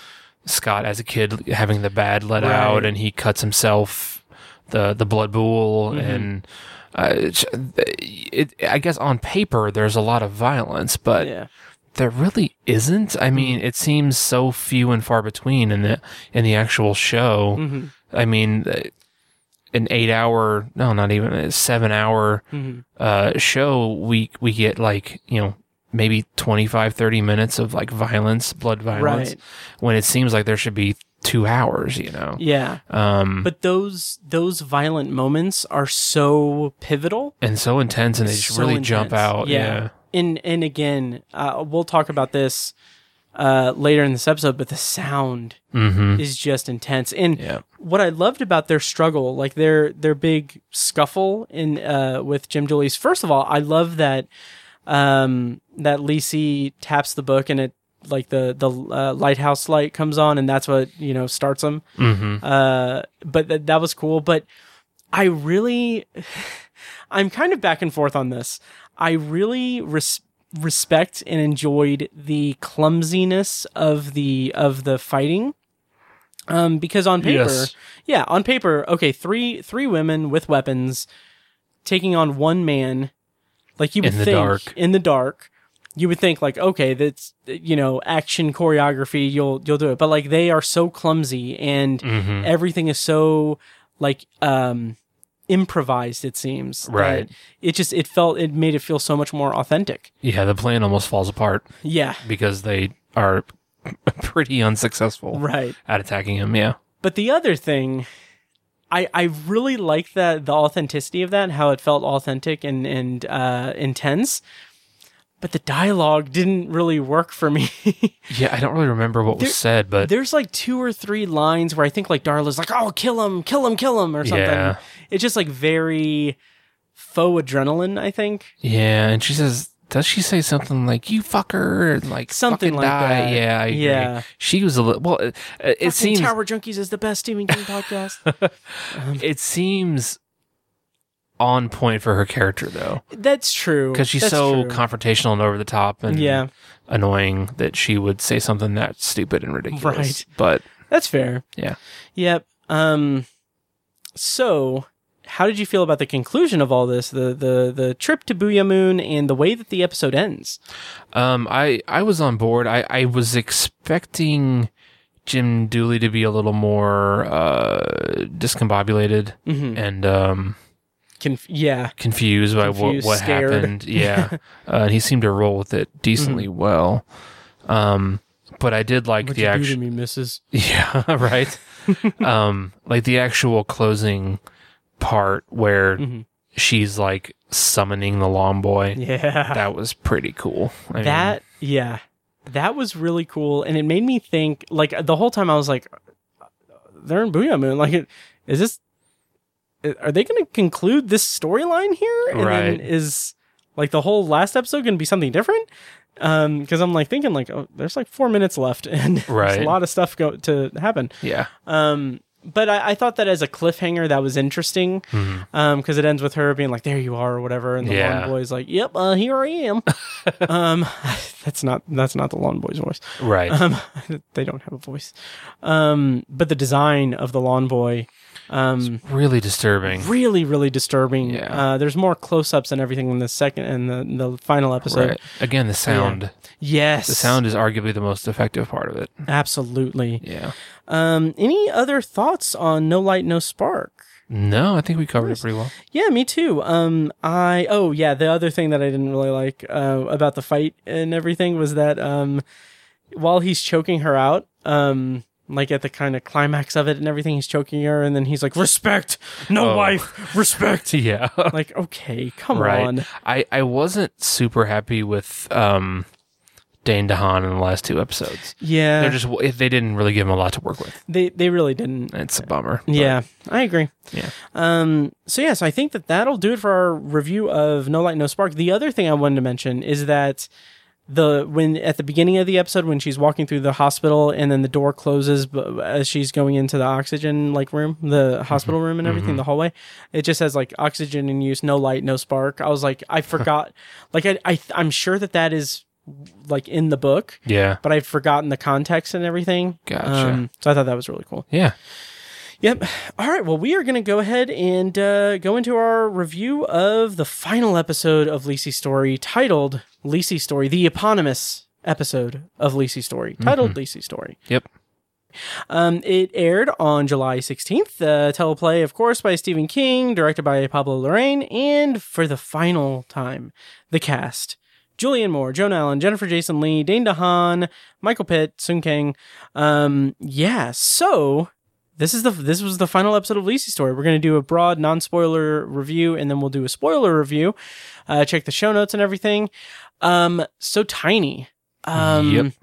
scott as a kid having the bad let Right. out and he cuts himself the the blood pool Mhm. and uh, it's, it, I guess on paper there's a lot of violence, but yeah there really isn't. I mean, Mm-hmm. it seems so few and far between in the in the actual show. hmm I mean, uh, an eight hour, no, not even a seven hour hmm uh, show, we we get like you know maybe 25, 30 minutes of like violence, blood violence, right when it seems like there should be two hours. You know, yeah um, but those those violent moments are so pivotal and so intense, and they just so really jump intense. out. Yeah. and and again uh, we'll talk about this uh later in this episode but the sound Mm-hmm. is just intense and Yeah. what I loved about their struggle, like their their big scuffle in uh, with Jim Dooley's. First of all, I love that um, that Lacey taps the book and it like the the uh, lighthouse light comes on and that's what you know starts them. Mm-hmm. Uh, but th- that was cool. But I really, I'm kind of back and forth on this. I really res- respect and enjoyed the clumsiness of the of the fighting. Um, because on paper, Yes. yeah, on paper, okay, three three women with weapons taking on one man, like you would In the think dark. in the dark. you would think like, okay, that's you know action choreography, you'll you'll do it, but like they are so clumsy and Mhm. everything is so like um improvised. It seems Right. It just it felt it made it feel so much more authentic. Yeah, the plan almost falls apart Yeah, because they are pretty unsuccessful right. at attacking him. Yeah. But the other thing, I I really like that the authenticity of that, how it felt authentic and and uh, intense. But the dialogue didn't really work for me. Yeah, I don't really remember what There- was said, but There's like two or three lines where I think like Darla's like, "Oh, kill him, kill him, kill him," or something. Yeah. It's just like very faux adrenaline. I think yeah, and she says, does she say something like "you fucker" and like Something like die? that. Yeah, I agree. Yeah. She was a little. Well, it, it seems Tower Junkies is the best Stephen King podcast. it seems on point for her character though, That's true because she's That's so true. confrontational and over the top and Yeah. annoying that she would say something that stupid and ridiculous. Right. But That's fair. yeah, Yep. Um so how did you feel about the conclusion of all this? The the the trip to Boo'ya Moon and the way that the episode ends? um, I I was on board. I I was expecting. Jim Dooley to be a little more uh, discombobulated Mhm. and um, Conf- yeah. confused by Confused, what, what scared. happened. Yeah, uh, and he seemed to roll with it decently well. Um, but I did like What'd the you do actual, to me, missus? yeah, right. um, like the actual closing part where Mhm. she's like summoning the lawn boy. Yeah. That was pretty cool. I mean, that yeah that was really cool and it made me think like the whole time i was like they're in boo'ya moon like is this are they going to conclude this storyline here and Right. then is like the whole last episode going to be something different um because i'm like thinking like oh there's like four minutes left and there's Right. a lot of stuff go to happen yeah, um but I, I thought that as a cliffhanger that was interesting Mhm. um because it ends with her being like there you are or whatever and the Yeah. lawn boy's like yep uh, here i am um that's not that's not the lawn boy's voice right. um they don't have a voice um but the design of the lawn boy um really disturbing. really really disturbing Yeah. uh there's more close-ups and everything in the second and the, the final episode Right. Again, the sound. yes The sound is arguably the most effective part of it. absolutely Yeah. um any other thoughts on no light no spark No, I think we covered it pretty well. Yeah, me too. Um, I oh yeah, the other thing that I didn't really like uh, about the fight and everything was that um, while he's choking her out, um, like at the kind of climax of it and everything, he's choking her, and then he's like, "Respect, no Oh. wife, respect." Yeah. like, okay, come right. on. I, I wasn't super happy with um, Dane DeHaan in the last two episodes. Yeah, They're just they didn't really give him a lot to work with. they they really didn't. It's a bummer. Yeah, I agree. Yeah. Um, so yes, I think that that'll do it for our review of No Light No Spark. The other thing I wanted to mention is that the when at the beginning of the episode when she's walking through the hospital and then the door closes as she's going into the oxygen like room, the hospital room and everything, the hallway, it just says like oxygen in use, no light, no spark. I was like, I forgot, like I, I I'm sure that that is like in the book, Yeah. but I've forgotten the context and everything. Gotcha. Um, so I thought that was really cool. Yeah. Yep. All right. Well, we are going to go ahead and uh, go into our review of the final episode of Lisey's story, titled Lisey's Story, the eponymous episode of Lisey's Story, titled Lisey's Story. Yep. Um, it aired on July 16th. Uh, teleplay, of course, by Stephen King, directed by Pablo Larraín, and for the final time, the cast. Julianne Moore, Joan Allen, Jennifer Jason Leigh, Dane DeHaan, Michael Pitt, Sung Kang. Um, yeah, so this is the this was the final episode of Lisey's story. We're gonna do a broad non-spoiler review, and then we'll do a spoiler review. Uh, check the show notes and everything. Um, so tiny. Um, Yep.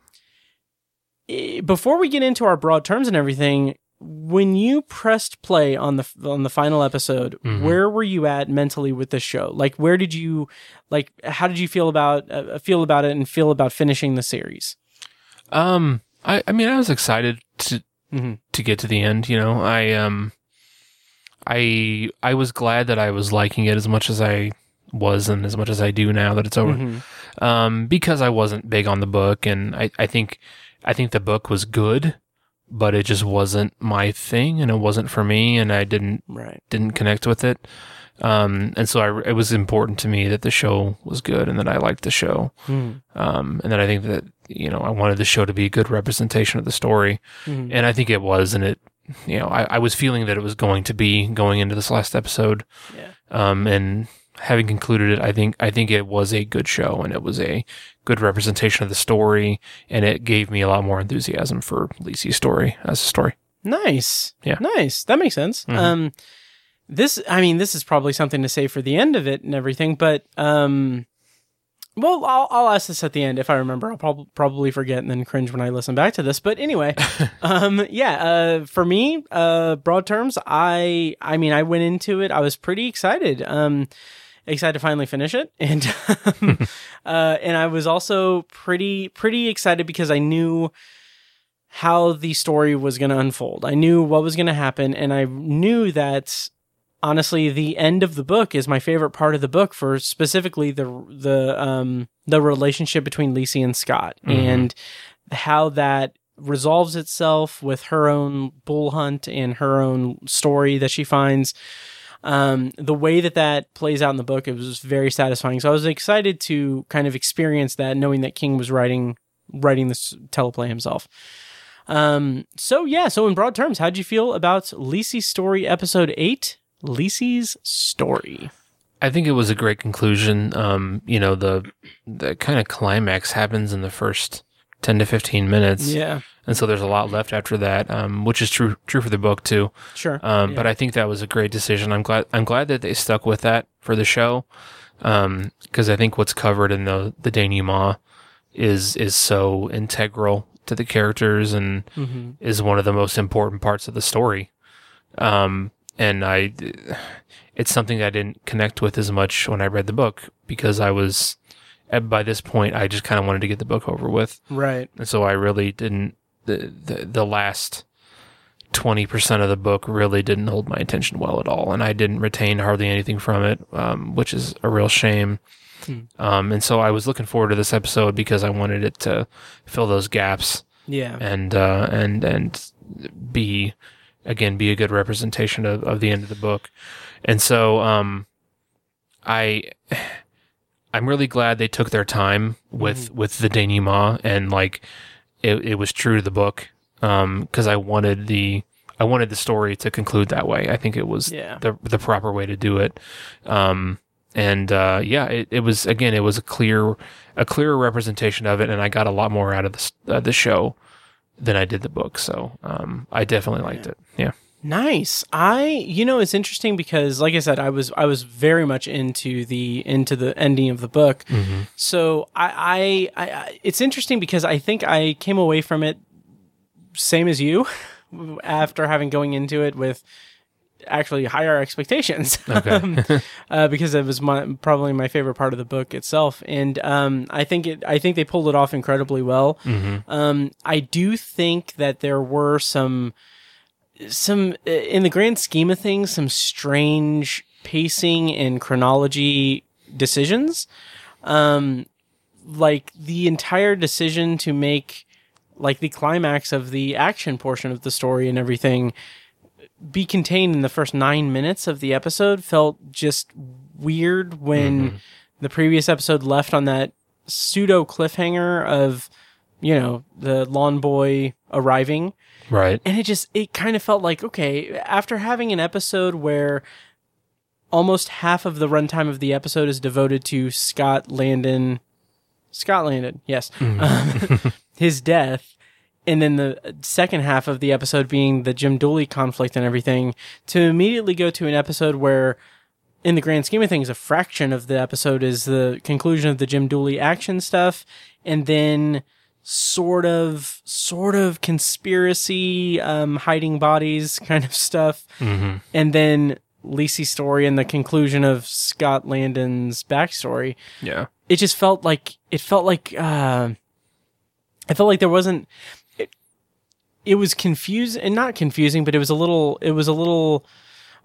eh, Before we get into our broad terms and everything, when you pressed play on the on the final episode, Mhm. where were you at mentally with this show? Like, where did you like? How did you feel about uh, feel about it and feel about finishing the series? Um, I, I mean, I was excited to Mhm. To get to the end. You know, I um, I I was glad that I was liking it as much as I was and as much as I do now that it's over. Mhm. Um, because I wasn't big on the book, and I I think I think the book was good, but it just wasn't my thing, and it wasn't for me, and I didn't Right. didn't connect with it. Um, and so I, it was important to me that the show was good and that I liked the show. Um, and that I think that, you know, I wanted the show to be a good representation of the story. And I think it was. And it, you know, I, I was feeling that it was going to be going into this last episode. Yeah. Um, and having concluded it, I think, I think it was a good show and it was a good representation of the story. And it gave me a lot more enthusiasm for Lisey's story as a story. Nice. Yeah. Nice. That makes sense. Mhm. Um this I mean this is probably something to say for the end of it and everything, but um well, I'll, I'll ask this at the end if I remember. I'll prob- probably forget and then cringe when I listen back to this. But anyway, um, yeah. Uh, for me, uh, broad terms, I, I mean, I went into it. I was pretty excited. Um, excited to finally finish it, and um, uh, and I was also pretty pretty excited because I knew how the story was going to unfold. I knew what was going to happen, and I knew that honestly, the end of the book is my favorite part of the book for specifically the the um the relationship between Lacey and Scott Mhm. and how that resolves itself with her own bool hunt and her own story that she finds. Um, the way that that plays out in the book, it was very satisfying. So I was excited to kind of experience that, knowing that King was writing writing this teleplay himself. Um, so yeah, so in broad terms, how'd you feel about Lisey's story, episode eight? Lisey's story. I think it was a great conclusion. Um, you know, the the kind of climax happens in the first ten to fifteen minutes, Yeah, and so there's a lot left after that, um, which is true true for the book too. sure. Um, Yeah. But I think that was a great decision. I'm glad I'm glad that they stuck with that for the show, because I think what's covered in the the denouement is is so integral to the characters and Mhm. is one of the most important parts of the story. Um, and I, it's something I didn't connect with as much when I read the book because I was, by this point, I just kind of wanted to get the book over with. Right. And so I really didn't, the, the, the last 20% of the book really didn't hold my attention well at all. And I didn't retain hardly anything from it, um, which is a real shame. Hmm. Um, and so I was looking forward to this episode because I wanted it to fill those gaps Yeah. and uh, and and be again be a good representation of, of the end of the book. And so um, I I'm really glad they took their time with with the denouement and like it, it was true to the book because I wanted the I wanted the story to conclude that way. I think it was Yeah. the the proper way to do it. Um, and uh, yeah, it, it was again it was a clear a clearer representation of it, and I got a lot more out of the uh, the show than I did the book. So um, I definitely liked it. Yeah. Nice. I you know it's interesting because like I said I was I was very much into the into the ending of the book. So I, I I I it's interesting because I think I came away from it same as you after having going into it with actually higher expectations. Okay. um, uh, because it was my probably my favorite part of the book itself, and um, I think it. I think they pulled it off incredibly well. Um, I do think that there were some some uh, in the grand scheme of things some strange pacing and chronology decisions um like the entire decision to make like the climax of the action portion of the story and everything be contained in the first 9 minutes of the episode felt just weird when the previous episode left on that pseudo cliffhanger of you know the lawn boy arriving. Right. and it just it kind of felt like okay after having an episode where almost half of the runtime of the episode is devoted to scott landon scott landon yes um, his death and then the second half of the episode being the jim dooley conflict and everything to immediately go to an episode where in the grand scheme of things a fraction of the episode is the conclusion of the jim dooley action stuff and then sort of sort of conspiracy um hiding bodies kind of stuff Mm-hmm. and then Lisey's story and the conclusion of Scott Landon's backstory Yeah. it just felt like it felt like uh I felt like there wasn't it, it was confusing and not confusing but it was a little it was a little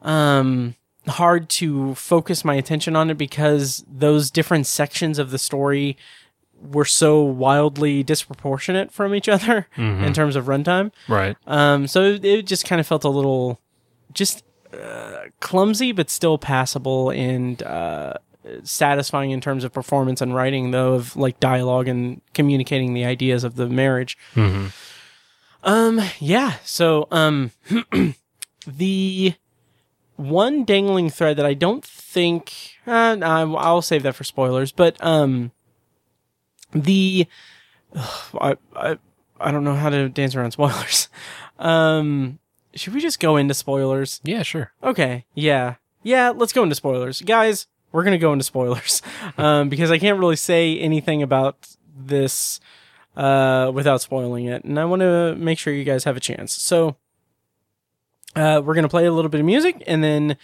um hard to focus my attention on it because those different sections of the story were so wildly disproportionate from each other in terms of runtime Right. um, so it, it just kind of felt a little, just uh, clumsy but still passable and uh, satisfying in terms of performance and writing, though of like dialogue and communicating the ideas of the marriage. hmm Um, yeah. So, um, the one dangling thread that I don't think, uh, I'll save that for spoilers, but, um, the, ugh, I, I, I don't know how to dance around spoilers. Um, should we just go into spoilers? Yeah, sure. Okay. Yeah. Yeah. Let's go into spoilers. Guys, we're going to go into spoilers. Um, because I can't really say anything about this, uh, without spoiling it. And I want to make sure you guys have a chance. So, uh, we're going to play a little bit of music and then,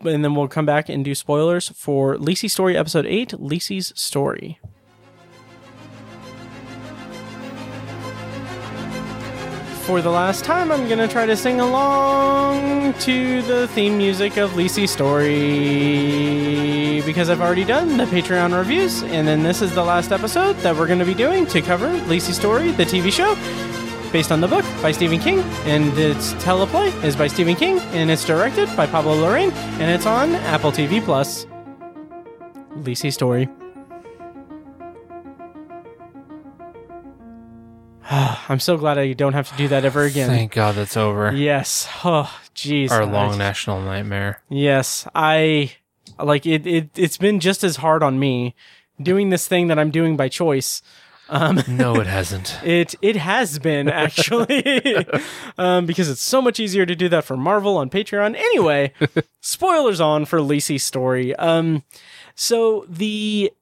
and then we'll come back and do spoilers for Lacey's Story episode 8, Lacey's Story. For the last time, I'm gonna try to sing along to the theme music of Lacey's story because I've already done the Patreon reviews, and then this is the last episode that we're gonna be doing to cover Lacey's story, the TV show, based on the book by Stephen King, and its teleplay is by Stephen King, and it's directed by Pablo Larraín, and it's on Apple TV Plus. Lacey's story. I'm so glad I don't have to do that ever again. Thank God that's over. Yes. Oh, jeez. Our I- long national nightmare. Yes, I like it, it. It's been just as hard on me doing this thing that I'm doing by choice. Um, No, it hasn't. it it has been actually, um, because it's so much easier to do that for Marvel on Patreon. Anyway, spoilers on for Lacey's story. Um, so the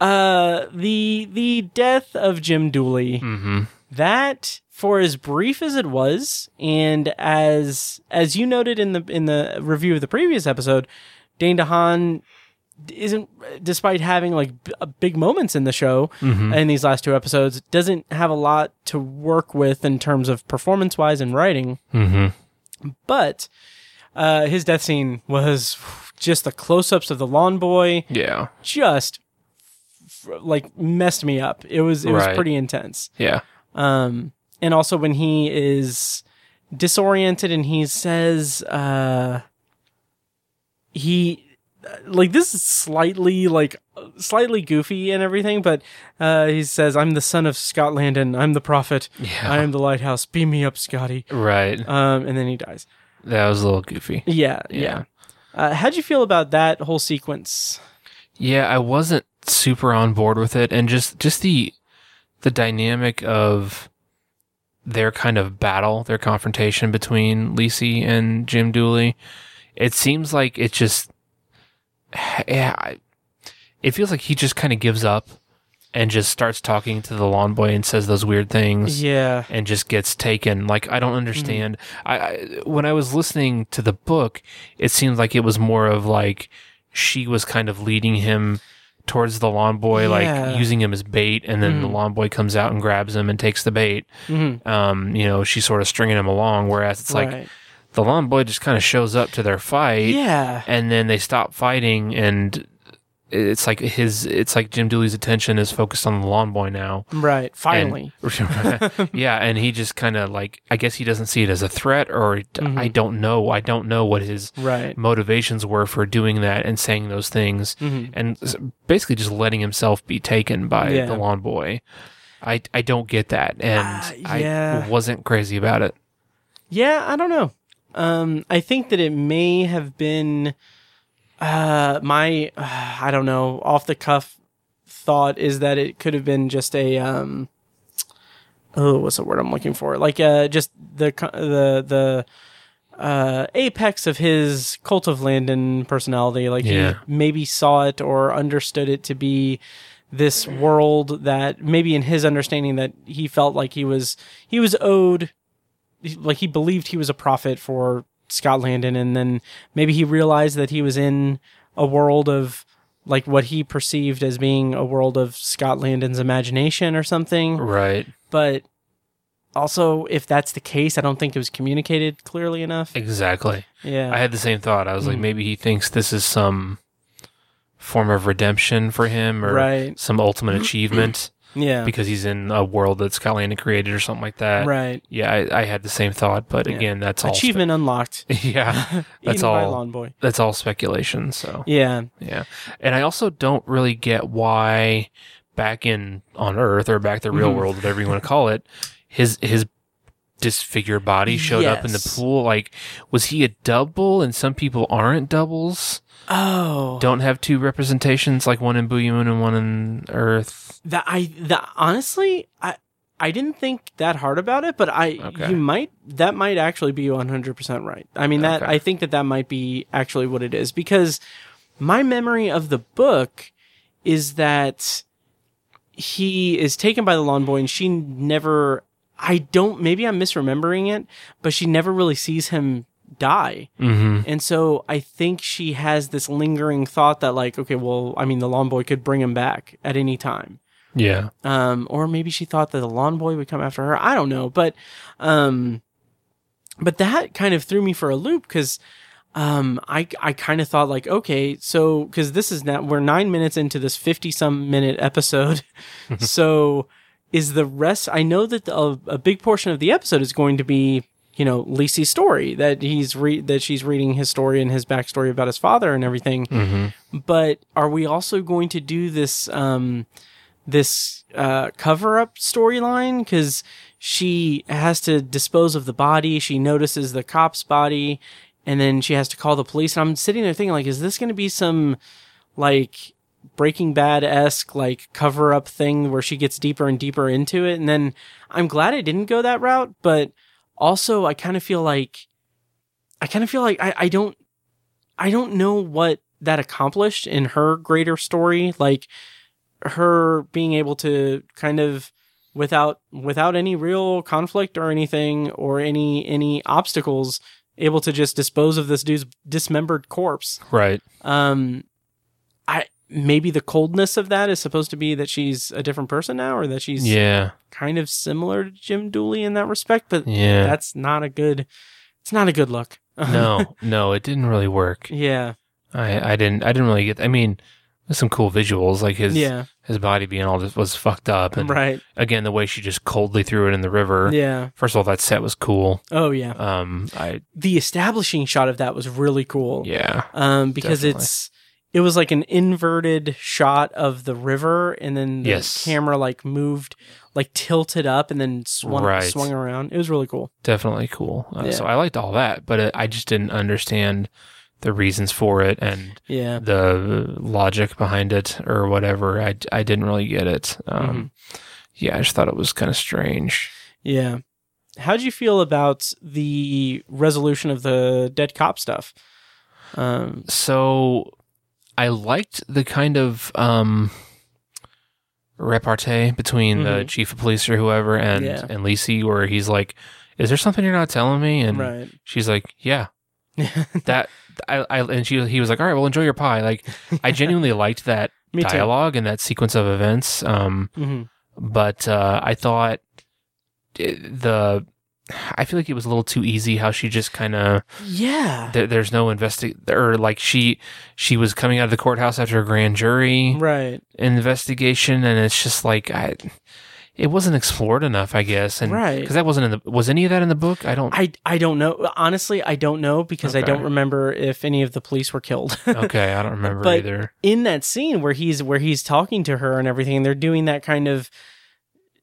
uh the the death of Jim Dooley hmm that for as brief as it was and as as you noted in the in the review of the previous episode dane dehaan isn't despite having like b- uh, big moments in the show Mm-hmm. in these last two episodes doesn't have a lot to work with in terms of performance wise and writing hmm but uh his death scene was just the close-ups of the lawn boy Yeah. just like messed me up it was it was Right. pretty intense Yeah. Um, and also when he is disoriented and he says, uh, he, like, this is slightly, like, slightly goofy and everything, but, uh, he says, I'm the son of Scott Landon. I'm the prophet. Yeah. I am the lighthouse. Beam me up, Scotty. Right. Um, and then he dies. That was a little goofy. Yeah. Yeah. Yeah. Uh, how'd you feel about that whole sequence? Yeah, I wasn't super on board with it, and just just the the dynamic of their kind of battle, their confrontation between Lacey and Jim Dooley. It seems like it just, yeah, it feels like he just kind of gives up and just starts talking to the lawn boy and says those weird things Yeah. and just gets taken. Like I don't understand. Mm. I, I when I was listening to the book, it seemed like it was more of like she was kind of leading him towards the lawn boy, Yeah. like using him as bait, and then the Mhm. lawn boy comes out and grabs him and takes the bait. hmm Um, you know, she's sort of stringing him along, whereas it's like right. the lawn boy just kind of shows up to their fight, yeah. and then they stop fighting and. It's like his. It's like Jim Dooley's attention is focused on the lawn boy now, Right. Finally. yeah, and he just kind of like I guess he doesn't see it as a threat, or Mhm. I don't know. I don't know what his right. motivations were for doing that and saying those things, hmm and basically just letting himself be taken by Yeah. the lawn boy. I I don't get that, and Uh, yeah. I wasn't crazy about it. Yeah, I don't know. Um, I think that it may have been uh, my uh, I don't know. Off the cuff thought is that it could have been just a um, oh what's the word I'm looking for? Like uh just the the the uh apex of his cult of Landon personality. Like Yeah. he maybe saw it or understood it to be this world that maybe in his understanding that he felt like he was he was owed like he believed he was a prophet for Scott Landon, and then maybe he realized that he was in a world of like what he perceived as being a world of Scott Landon's imagination or something. Right. But also, if that's the case, I don't think it was communicated clearly enough. Exactly. Yeah, I had the same thought. I was like, Mhm. maybe he thinks this is some form of redemption for him, or right. some ultimate achievement. Yeah. because he's in a world that Scott Landon created or something like that. right. Yeah, I, I had the same thought, but Yeah. again, that's all. Achievement unlocked. yeah, that's all. Lawn Boy. That's all speculation. So Yeah. yeah, and I also don't really get why back in on Earth or back the real Mhm. world, whatever you want to call it, his his disfigured body showed up in the pool. Like, was he a double? And some people aren't doubles. Oh. Don't have two representations, like one in Boo'ya Moon and one in Earth. That I that honestly I I didn't think that hard about it, but I Okay. you might that might actually be 100% right. I mean that Okay. I think that that might be actually what it is because my memory of the book is that he is taken by the lawn boy and she never I don't maybe I'm misremembering it, but she never really sees him die. Mm-hmm. And so I think she has this lingering thought that like, okay, well, I mean, the lawn boy could bring him back at any time. Yeah. Um, or maybe she thought that the lawn boy would come after her. I don't know, but, um, but that kind of threw me for a loop because, um, I, I kind of thought like, okay, so, cause this is now, we're nine minutes into this 50 some minute episode. so is the rest, I know that the, a, a big portion of the episode is going to be, you know, Lacey's story that he's re- that she's reading his story and his backstory about his father and everything. Mm-hmm. but are we also going to do this um this uh cover up storyline? Because she has to dispose of the body she notices the cop's body and then she has to call the police. And i'm sitting there thinking like is this going to be some like breaking bad-esque like cover up thing where she gets deeper and deeper into it? And then i'm glad i didn't go that route but also i kind of feel like i kind of feel like I, I don't i don't know what that accomplished in her greater story like her being able to kind of without without any real conflict or anything or any any obstacles able to just dispose of this dude's dismembered corpse Right. um i maybe the coldness of that is supposed to be that she's a different person now or that she's Yeah. kind of similar to Jim Dooley in that respect but Yeah. that's not a good it's not a good look no, no, it didn't really work. yeah I, I didn't, I didn't really get. I mean, there's some cool visuals, like his yeah his body being all just was fucked up, and right again the way she just coldly threw it in the river. yeah First of all, that set was cool. oh yeah Um, I the establishing shot of that was really cool yeah, um because Definitely. it's it was like an inverted shot of the river and then the Yes. camera like moved like tilted up and then swung Right. swung around it was really cool definitely cool. Uh, Yeah. So I liked all that, but it, I just didn't understand the reasons for it and yeah the logic behind it or whatever. I, I didn't really get it. Um, Mm-hmm. Yeah, I just thought it was kind of strange. yeah how'd you feel about the resolution of the dead cop stuff um So I liked the kind of um, repartee between the Mhm. chief of police or whoever and Yeah. and Lacey, where he's like, "Is there something you're not telling me?" And right she's like, "Yeah." That I, I and she he was like, "All right, well, enjoy your pie." Like I genuinely liked that me too dialogue and that sequence of events. Um, Mhm. but uh, I thought it, the I feel like it was a little too easy how she just kind of yeah. there, there's no investi or like she she was coming out of the courthouse after a grand jury right. investigation and it's just like I it wasn't explored enough I guess and Right. because that wasn't in the was any of that in the book? I don't I, I don't know. Honestly I don't know because I Okay. don't remember if any of the police were killed. Okay I don't remember But- either. in that scene where he's where he's talking to her and everything they're doing that kind of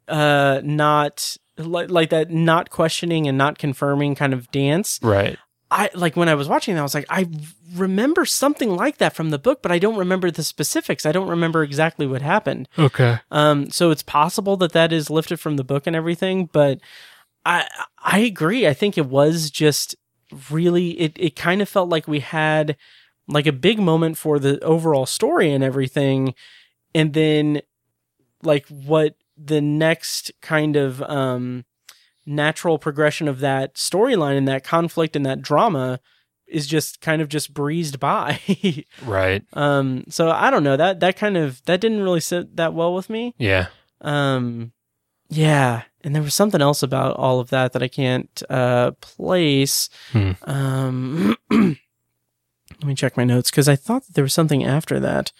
uh not like like that not questioning and not confirming kind of dance. Right. I like when i was watching that i was like i remember something like that from the book but i don't remember the specifics. I don't remember exactly what happened. Okay. Um so it's possible that that is lifted from the book and everything but i i agree. I think it was just really it it kind of felt like we had like a big moment for the overall story and everything. And then like what the next kind of um natural progression of that storyline and that conflict and that drama is just kind of just breezed by. Right. Um so i don't know. That that kind of that didn't really sit that well with me. Yeah. Um yeah. And there was something else about all of that that i can't uh place. Hmm. um let me check my notes because i thought that there was something after that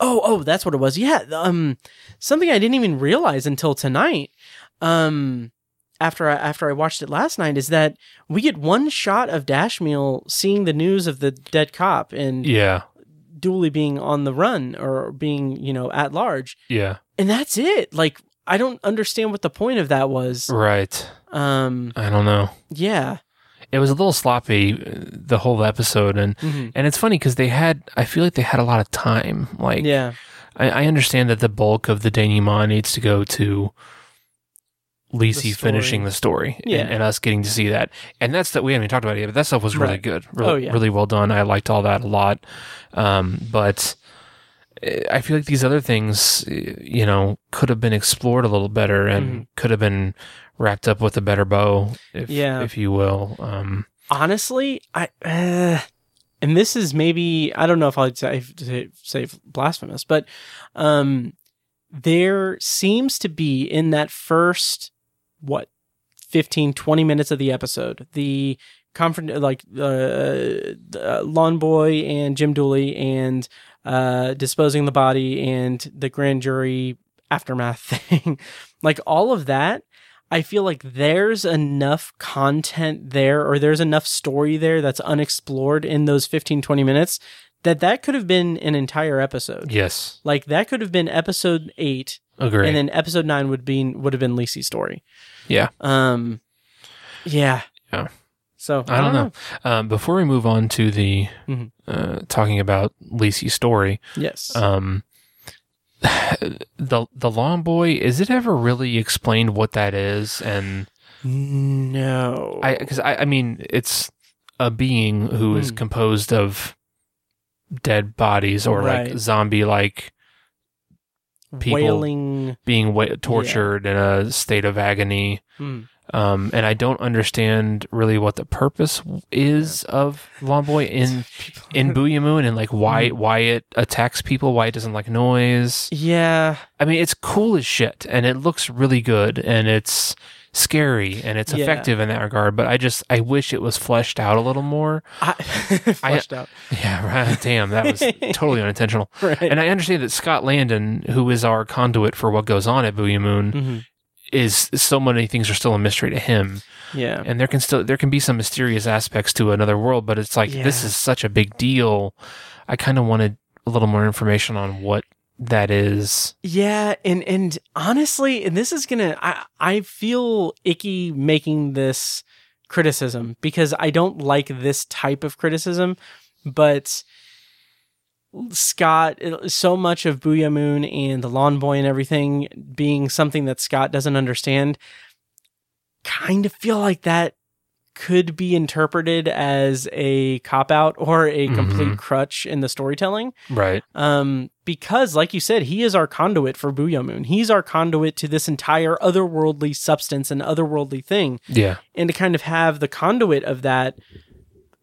Oh, oh, that's what it was. Yeah, um, something I didn't even realize until tonight. Um, after I, after I watched it last night, is that we get one shot of Dashmiel seeing the news of the dead cop and Yeah. Dooley being on the run or being you know at large, Yeah. and that's it. Like I don't understand what the point of that was. Right. Um, I don't know. yeah, It was a little sloppy uh, the whole episode and Mhm. and it's funny because they had I feel like they had a lot of time. Like yeah, I, I understand that the bulk of the denouement needs to go to Lacey finishing the story Yeah. and, and us getting to see that. And that's that we haven't even talked about it yet, but that stuff was really Right. good. Really, Oh, yeah. really well done. I liked all that a lot. Um, but eh, I feel like these other things, eh, you know, could have been explored a little better and Mhm. could have been wrapped up with a better bow, if, Yeah. if you will. Um, honestly, I uh, and this is maybe I don't know if I'd say, say, blasphemous, but um, there seems to be in that first what 15 20 minutes of the episode the confront like uh, uh lawn boy and jim dooley and uh disposing the body and the grand jury aftermath thing like all of that I feel like there's enough content there or there's enough story there that's unexplored in those 15 20 minutes that that could have been an entire episode. yes, Like that could have been episode 8 agree. and then episode 9 would be would have been Lacey's story. yeah. Um yeah. Yeah. So, I don't know. Um, before we move on to the Mhm. uh, talking about Lacey's story, Yes. um, the the lawn boy is it ever really explained what that is? And no. I because I, I mean it's a being who is Hmm. composed of dead bodies or Right. like zombie like people- wailing being wa- tortured in a state of agony. Hmm. Um, and I don't understand really what the purpose is of Lawn Boy in in Boo'ya Moon and like why why it attacks people, why it doesn't like noise. Yeah. I mean, it's cool as shit, and it looks really good, and it's scary, and it's Yeah. effective in that regard. But I just I wish it was fleshed out a little more. I, fleshed out. Yeah, right. Damn, that was totally unintentional. Right. And I understand that Scott Landon, who is our conduit for what goes on at Boo'ya Moon, Mhm. Is so many things are still a mystery to him. Yeah. and there can still there can be some mysterious aspects to another world but it's like this is such a big deal. I kind of wanted a little more information on what that is. Yeah, and and honestly, and this is gonna I I feel icky making this criticism because I don't like this type of criticism, but Scott so much of Boo'ya Moon and the Lawn Boy and everything being something that Scott doesn't understand, kind of feel like that could be interpreted as a cop out or a complete Mhm. crutch in the storytelling. Right. Um, because, like you said, he is our conduit for Boo'ya Moon. He's our conduit to this entire otherworldly substance and otherworldly thing, yeah. And to kind of have the conduit of that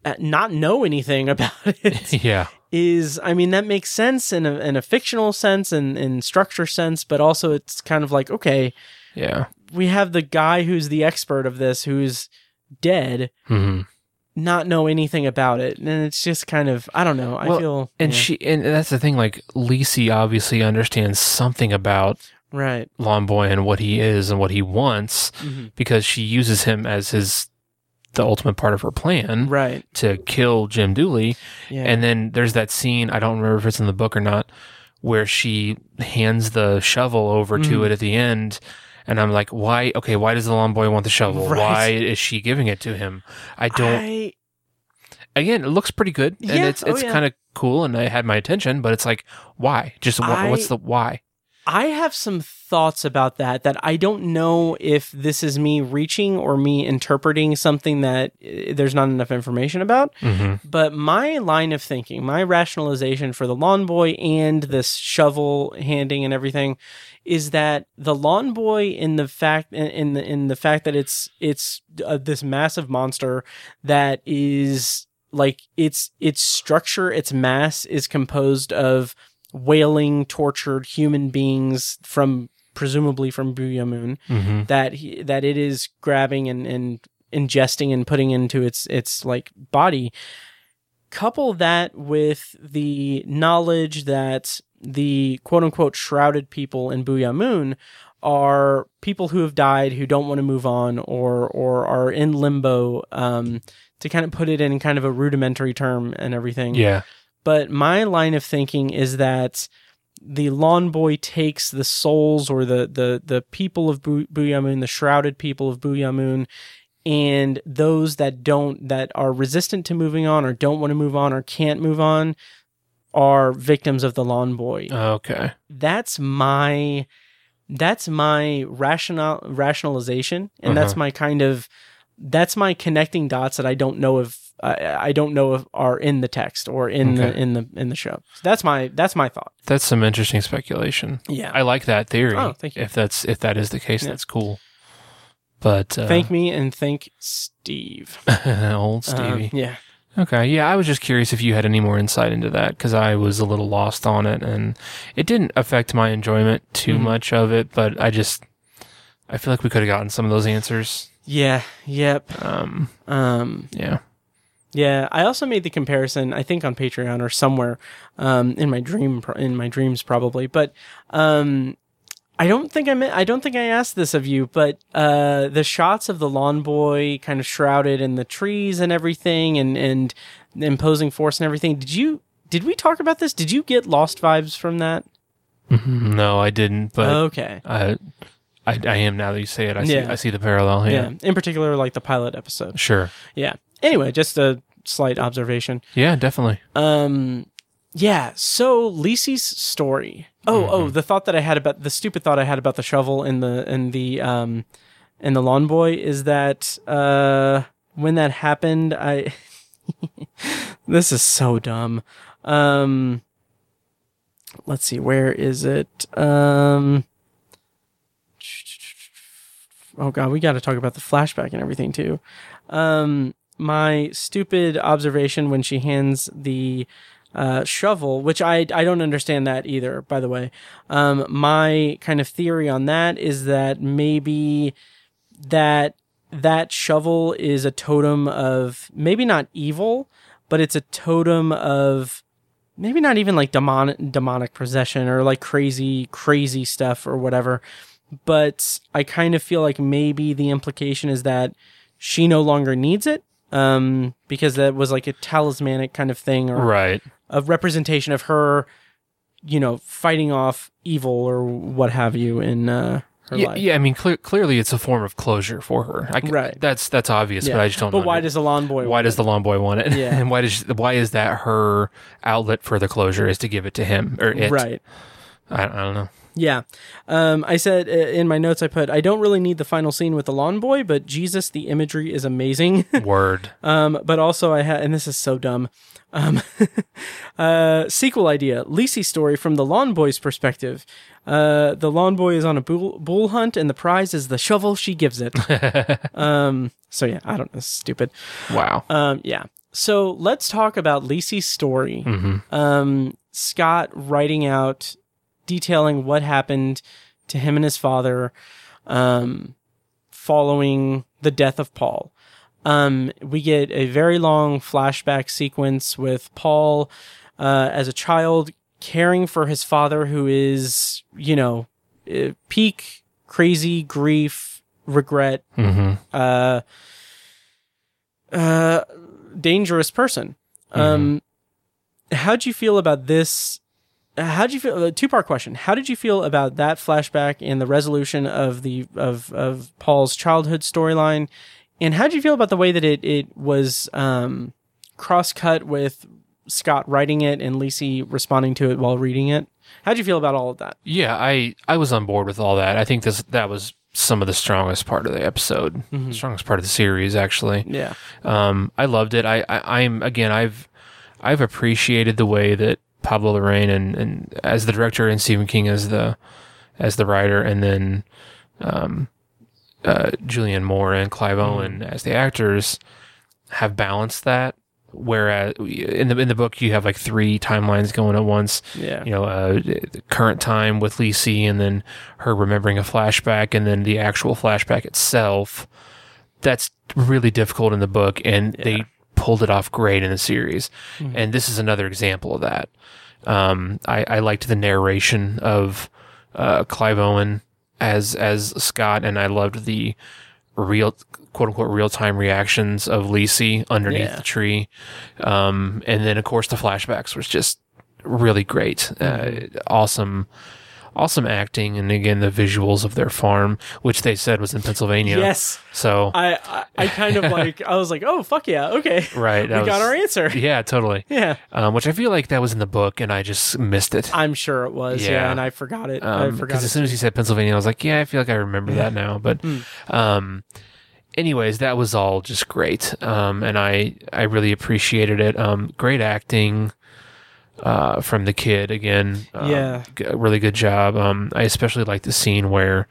uh, not know anything about it. Yeah is, I mean, that makes sense in a, in a fictional sense and in structure sense, but also it's kind of like okay, yeah we have the guy who's the expert of this who's dead. hmm Not know anything about it, and it's just kind of I don't know. I Well, feel and yeah, she and that's the thing like Lacey obviously understands something about right, lawn boy and what he is and what he wants Mhm. because she uses him as his the ultimate part of her plan right, to kill jim dooley yeah, And then there's that scene, I don't remember if it's in the book or not, where she hands the shovel over to Mhm. it at the end. And I'm like, why? Okay, why does the lawn boy want the shovel? Right. Why is she giving it to him? I don't. I, again, it looks pretty good, and Yeah, it's oh, it's yeah. kind of cool, and I had my attention. But it's like, why? Just I- what's the why? I have some thoughts about that that I don't know if this is me reaching or me interpreting something that uh, there's not enough information about. hmm But my line of thinking, my rationalization for the lawn boy and this shovel handing and everything is that the lawn boy in the fact in in the, in the fact that it's it's uh, this massive monster that is like its its structure its mass is composed of wailing tortured human beings from presumably from Boo'ya Moon hmm that he, that it is grabbing and, and ingesting and putting into its its like body couple that with the knowledge that the quote unquote shrouded people in Boo'ya Moon are people who have died who don't want to move on or or are in limbo um, to kind of put it in kind of a rudimentary term and everything. Yeah. But my line of thinking is that the lawn boy takes the souls or the the the people of Boo- Boo'ya the shrouded people of Boo'ya Moon, and those that don't that are resistant to moving on or don't want to move on or can't move on are victims of the lawn boy. Okay. That's my that's my rational rationalization and that's Uh-huh. my kind of that's my connecting dots that I don't know if I, I don't know if are in the text or in the in the in the show. So that's my that's my thought. That's some interesting speculation. Yeah. I like that theory. Oh, thank you. If that's if that is the case, Yeah. that's cool. But uh, thank me and thank Steve. old Um, Stevie. yeah. Okay, yeah, I was just curious if you had any more insight into that because I was a little lost on it, and it didn't affect my enjoyment too Mhm. much of it. But I just, I feel like we could have gotten some of those answers. Yeah. Yep. Um, Um yeah, Yeah, I also made the comparison. I think on Patreon or somewhere um, in my dream, in my dreams probably. But um, I don't think I meant, I don't think I asked this of you. But uh, the shots of the lawn boy kind of shrouded in the trees and everything, and and imposing force and everything. Did you? Did we talk about this? Did you get lost vibes from that? Mhm. no, I didn't. But okay. I, I, I am now that you say it. I see, Yeah. I see the parallel. Yeah. Yeah, In particular, like the pilot episode. sure. Yeah. Anyway, just a slight observation. Yeah, definitely. Um, yeah. So Lisey's story. Oh, Mm-hmm. oh, the thought that I had about the stupid thought I had about the shovel and the and the um and the lawn boy is that uh when that happened, I this is so dumb. Um, let's see, where is it? Um. Oh god, we got to talk about the flashback and everything too. Um, my stupid observation when she hands the uh, shovel, which I I don't understand that either. By the way, um, my kind of theory on that is that maybe that that shovel is a totem of maybe not evil, but it's a totem of maybe not even like demonic demonic possession or like crazy crazy stuff or whatever. But I kind of feel like maybe the implication is that she no longer needs it um, because that was like a talismanic kind of thing or Right. a representation of her, you know, fighting off evil or what have you in uh, her Yeah, life. yeah, I mean, clear, clearly it's a form of closure for her. I, Right. That's that's obvious, but I just don't. But know why does the lawn boy? why does the lawn boy want it? Yeah. and why does she- why is that her outlet for the closure is to give it to him or it? right? I, I don't know. Yeah. Um, I said uh, in my notes, I put, I don't really need the final scene with the lawn boy, but Jesus, the imagery is amazing. Word. um, but also, I had, and this is so dumb. Um, uh, sequel idea Lisey story from the lawn boy's perspective. Uh, the lawn boy is on a bool, bool hunt, and the prize is the shovel she gives it. um, so, yeah, I don't know. Stupid. Wow. Um, yeah. So let's talk about Lisey's story. Um, Scott writing out, detailing what happened to him and his father, um, following the death of Paul. Um, we get a very long flashback sequence with Paul, uh, as a child caring for his father who is, you know, uh, peak crazy grief, regret, hmm uh, uh, dangerous person. Um, how'd you feel about this? How'd you feel? A two part question. How did you feel about that flashback and the resolution of the of of Paul's childhood storyline? And how did you feel about the way that it it was um, cross cut with Scott writing it and Lisey responding to it while reading it? How did you feel about all of that? Yeah, I I was on board with all that. I think this that was some of the strongest part of the episode, Mm-hmm. strongest part of the series, actually. Yeah. Um, I loved it. I, I I'm again I've I've appreciated the way that Pablo Larraín and, and as the director and Stephen King as the as the writer and then um, uh, Julianne Moore and Clive Owen as the actors have balanced that. Whereas in the in the book you have like three timelines going at once Yeah. you know, uh, the current time with Lisey and then her remembering a flashback and then the actual flashback itself. That's really difficult in the book and they pulled it off great in the series. And this is another example of that. Um, I, I liked the narration of uh, Clive Owen as as Scott, and I loved the real quote unquote real time reactions of Lisey underneath Yeah. the tree. Um, and then of course the flashbacks was just really great. Mm-hmm. Uh, awesome. Awesome acting, and again the visuals of their farm, which they said was in Pennsylvania. Yes. So I, I I kind of like I was like, oh fuck yeah, okay, right, we that got was- our answer. Yeah, totally. Yeah, Um, which I feel like that was in the book, and I just missed it. I'm sure it was. Yeah, Yeah. and I forgot it. I Um, forgot because as soon as you said Pennsylvania, I was like, yeah, I feel like I remember that now. But, Hmm. um, anyways, that was all just great. Um, and I I really appreciated it. Um, great acting. Uh, from the kid again. Um, Yeah. g- really good job. Um, I especially like the scene where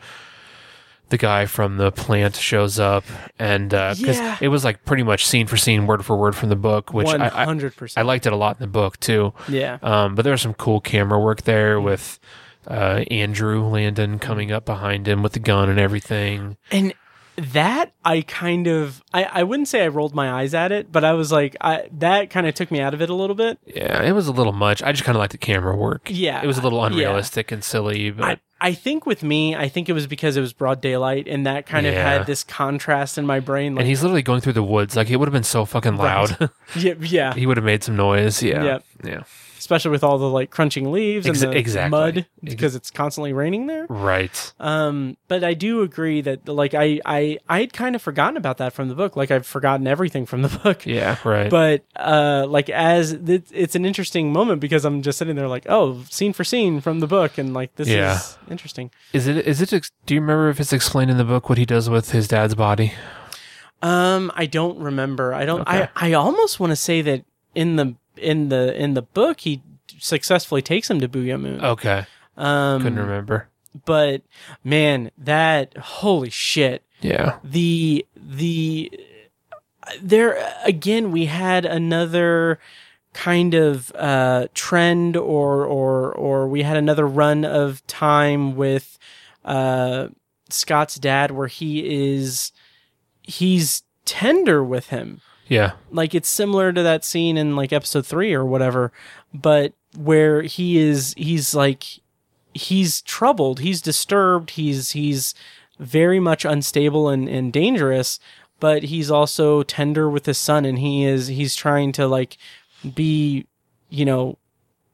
the guy from the plant shows up, and uh because Yeah. it was like pretty much scene for scene, word for word from the book, which One hundred I liked it a lot in the book too. Yeah, Um, but there was some cool camera work there with uh, Andrew Landon coming up behind him with the gun and everything. and that I kind of I I wouldn't say I rolled my eyes at it, but I was like, I that kind of took me out of it a little bit. Yeah, it was a little much. I just kind of liked the camera work. Yeah, it was a little yeah. unrealistic and silly, but I, I think with me, I think it was because it was broad daylight, and that kind of had this contrast in my brain. Like, and he's literally going through the woods. Like it would have been so fucking loud. yeah, yeah, he would have made some noise. Yeah, Yep. yeah, especially with all the like crunching leaves Ex- and the exactly. mud because it's constantly raining there. right. Um, but I do agree that like I I I had kind of forgotten about that from the book. Like I've forgotten everything from the book. Yeah, right. But uh, like as it, it's an interesting moment because I'm just sitting there like, oh, scene for scene from the book, and like this Yeah. is interesting. is it? Is it? Do you remember if it's explained in the book what he does with his dad's body? Um, I don't remember. I don't. Okay. I I almost want to say that in the in the in the book he successfully takes him to Boo'ya Moon. Okay, um, couldn't remember. but man, that holy shit. Yeah, the the there again we had another kind of uh trend or or or we had another run of time with uh Scott's dad where he is he's tender with him yeah, like it's similar to that scene in like episode 3 or whatever but where he is he's like he's troubled he's disturbed he's he's very much unstable and, and dangerous but he's also tender with his son and he is he's trying to like be you know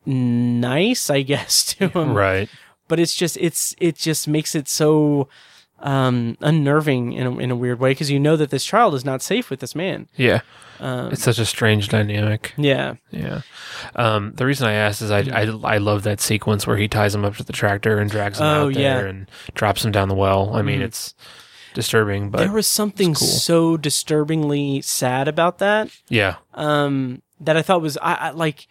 nice i guess to him right. but it's just it's it just makes it so um unnerving in a, in a weird way because you know that this child is not safe with this man Yeah, um it's such a strange dynamic. yeah Yeah. Um, the reason I asked is I, I I love that sequence where he ties him up to the tractor and drags him Oh, out yeah. there and drops him down the well. I mean, Mhm. it's disturbing, but there was something cool. so disturbingly sad about that yeah, um that i thought was i, I like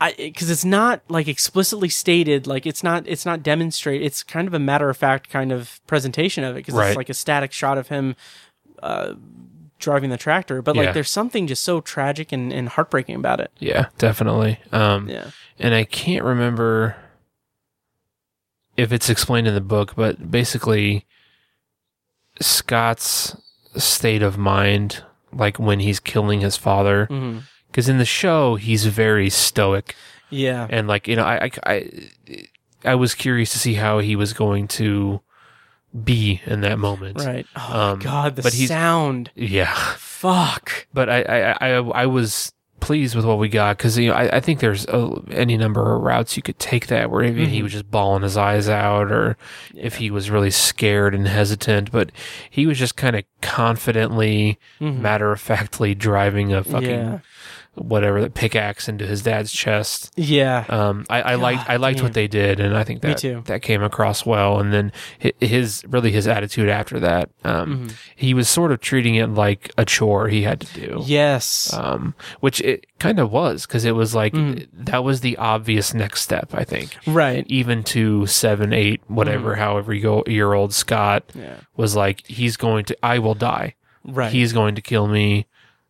i because it's not like explicitly stated like it's not it's not demonstrated. it's kind of a matter of fact kind of presentation of it because Right. it's like a static shot of him uh driving the tractor but like Yeah. there's something just so tragic and, and heartbreaking about it yeah, definitely. Um, yeah and I can't remember if it's explained in the book, but basically, Scott's state of mind, like when he's killing his father, hmm because in the show he's very stoic. yeah. And like you know I, I I I was curious to see how he was going to be in that moment. right. Oh Um, god the but he's- sound. Yeah, fuck. But I I I, I was pleased with what we got because you know I, I think there's a, any number of routes you could take that where maybe he was just bawling his eyes out or if he was really scared and hesitant, but he was just kind of confidently, Mhm. matter of factly driving a fucking yeah whatever the pickaxe into his dad's chest. yeah Um, I, I liked I liked damn. what they did, and I think that that came across well. And then his really his attitude after that, um, Mhm. he was sort of treating it like a chore he had to do. yes Um, which it kind of was because it was like Mhm. that was the obvious next step. I think right even to seven, eight, whatever, Mm-hmm. however you go, year old Scott yeah was like he's going to I will die. right He's going to kill me,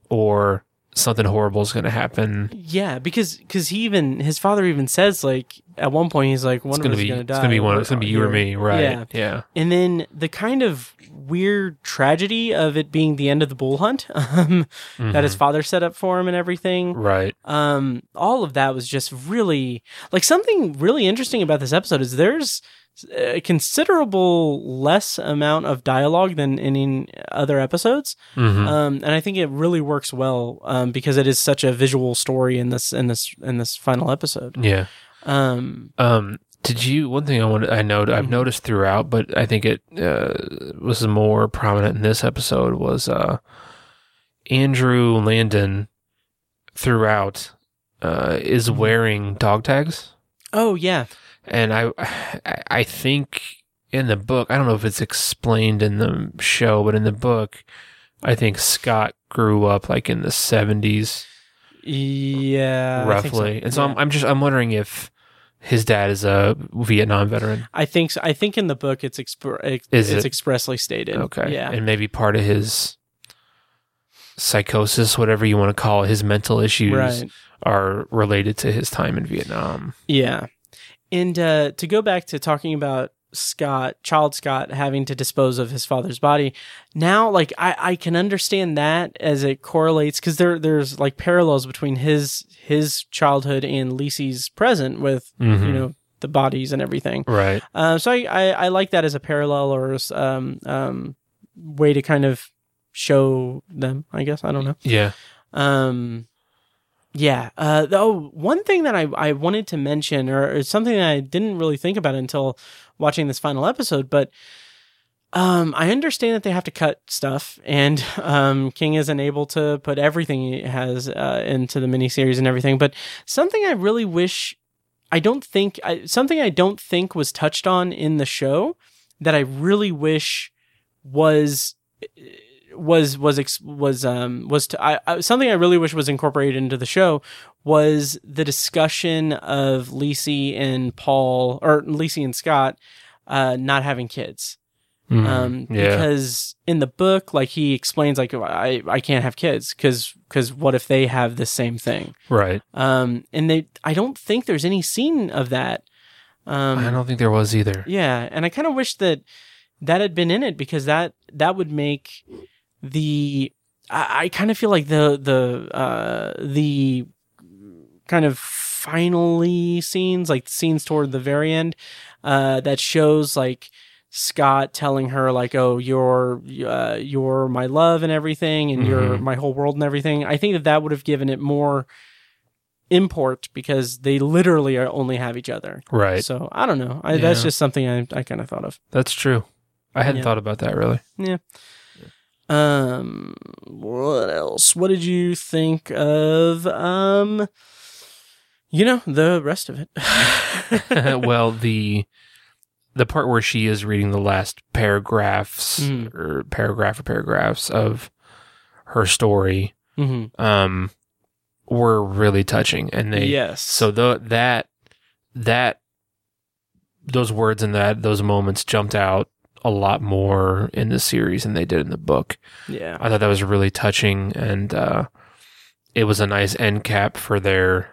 or something horrible is going to happen. Yeah, because because he even his father even says like at one point he's like one It's of going us to is be gonna die. it's going to be one it's going to be you or me, right? Yeah. yeah. And then the kind of weird tragedy of it being the end of the bool hunt um, that his father set up for him and everything. Mm-hmm. Right. Um, all of that was just really like something really interesting about this episode is there's a considerable less amount of dialogue than in, other episodes. Mhm. Um, and I think it really works well um, because it is such a visual story in this in this in this final episode. yeah. Um, Um, did you? One thing I wanted, I know, I've Mhm. noticed throughout, but I think it uh, was more prominent in this episode was uh, Andrew Landon throughout uh, is Mhm. wearing dog tags, oh yeah, and I, I- think in the book, I don't know if it's explained in the show, but in the book, I think Scott grew up like in the seventies, yeah, think so. roughly, and so Yeah. I'm, I'm just I'm wondering if his dad is a Vietnam veteran. I think so. I think in the book it's expr- ex- it's it? expressly stated. Okay. Yeah. And maybe part of his psychosis, whatever you want to call it, his mental issues Right. are related to his time in Vietnam. Yeah. And uh, to go back to talking about Scott, child Scott, having to dispose of his father's body, now like I, I can understand that as it correlates because there there's like parallels between his his childhood and Lisey's present with you Mhm. know the bodies and everything. Right. Uh, so I, I I like that as a parallel or as, um um way to kind of show them. I guess I don't know. Yeah. Um, yeah. Uh, though one thing that I, I wanted to mention, or, or something that I didn't really think about until watching this final episode, but um, I understand that they have to cut stuff, and um, King isn't able to put everything he has uh, into the miniseries and everything. But something I really wish, I don't think, I, something I don't think was touched on in the show that I really wish was was was ex- was um was to, I, I, something I really wish was incorporated into the show was the discussion of Lisey and Paul or Lisey and Scott uh not having kids Mhm. um yeah. because in the book like he explains like I I can't have kids cuz cuz what if they have the same thing right. um and they I don't think there's any scene of that um I don't think there was either. yeah, and I kind of wish that that had been in it because that that would make the I, I kind of feel like the the uh the kind of finally scenes like scenes toward the very end uh that shows like Scott telling her like oh you're uh, you're my love and everything and you're Mhm. my whole world and everything I think that that would have given it more import because they literally are only have each other Right. so I don't know. I, That's just something I, I kind of thought of. That's true. I hadn't Yeah. thought about that really. Um, what else? What did you think of? Um, you know the rest of it. well, the the part where she is reading the last paragraphs Mhm. or paragraph or paragraphs of her story hmm um were really touching and they yes. so the that that those words and that those moments jumped out a lot more in the series than they did in the book. yeah. I thought that was really touching and uh it was a nice end cap for their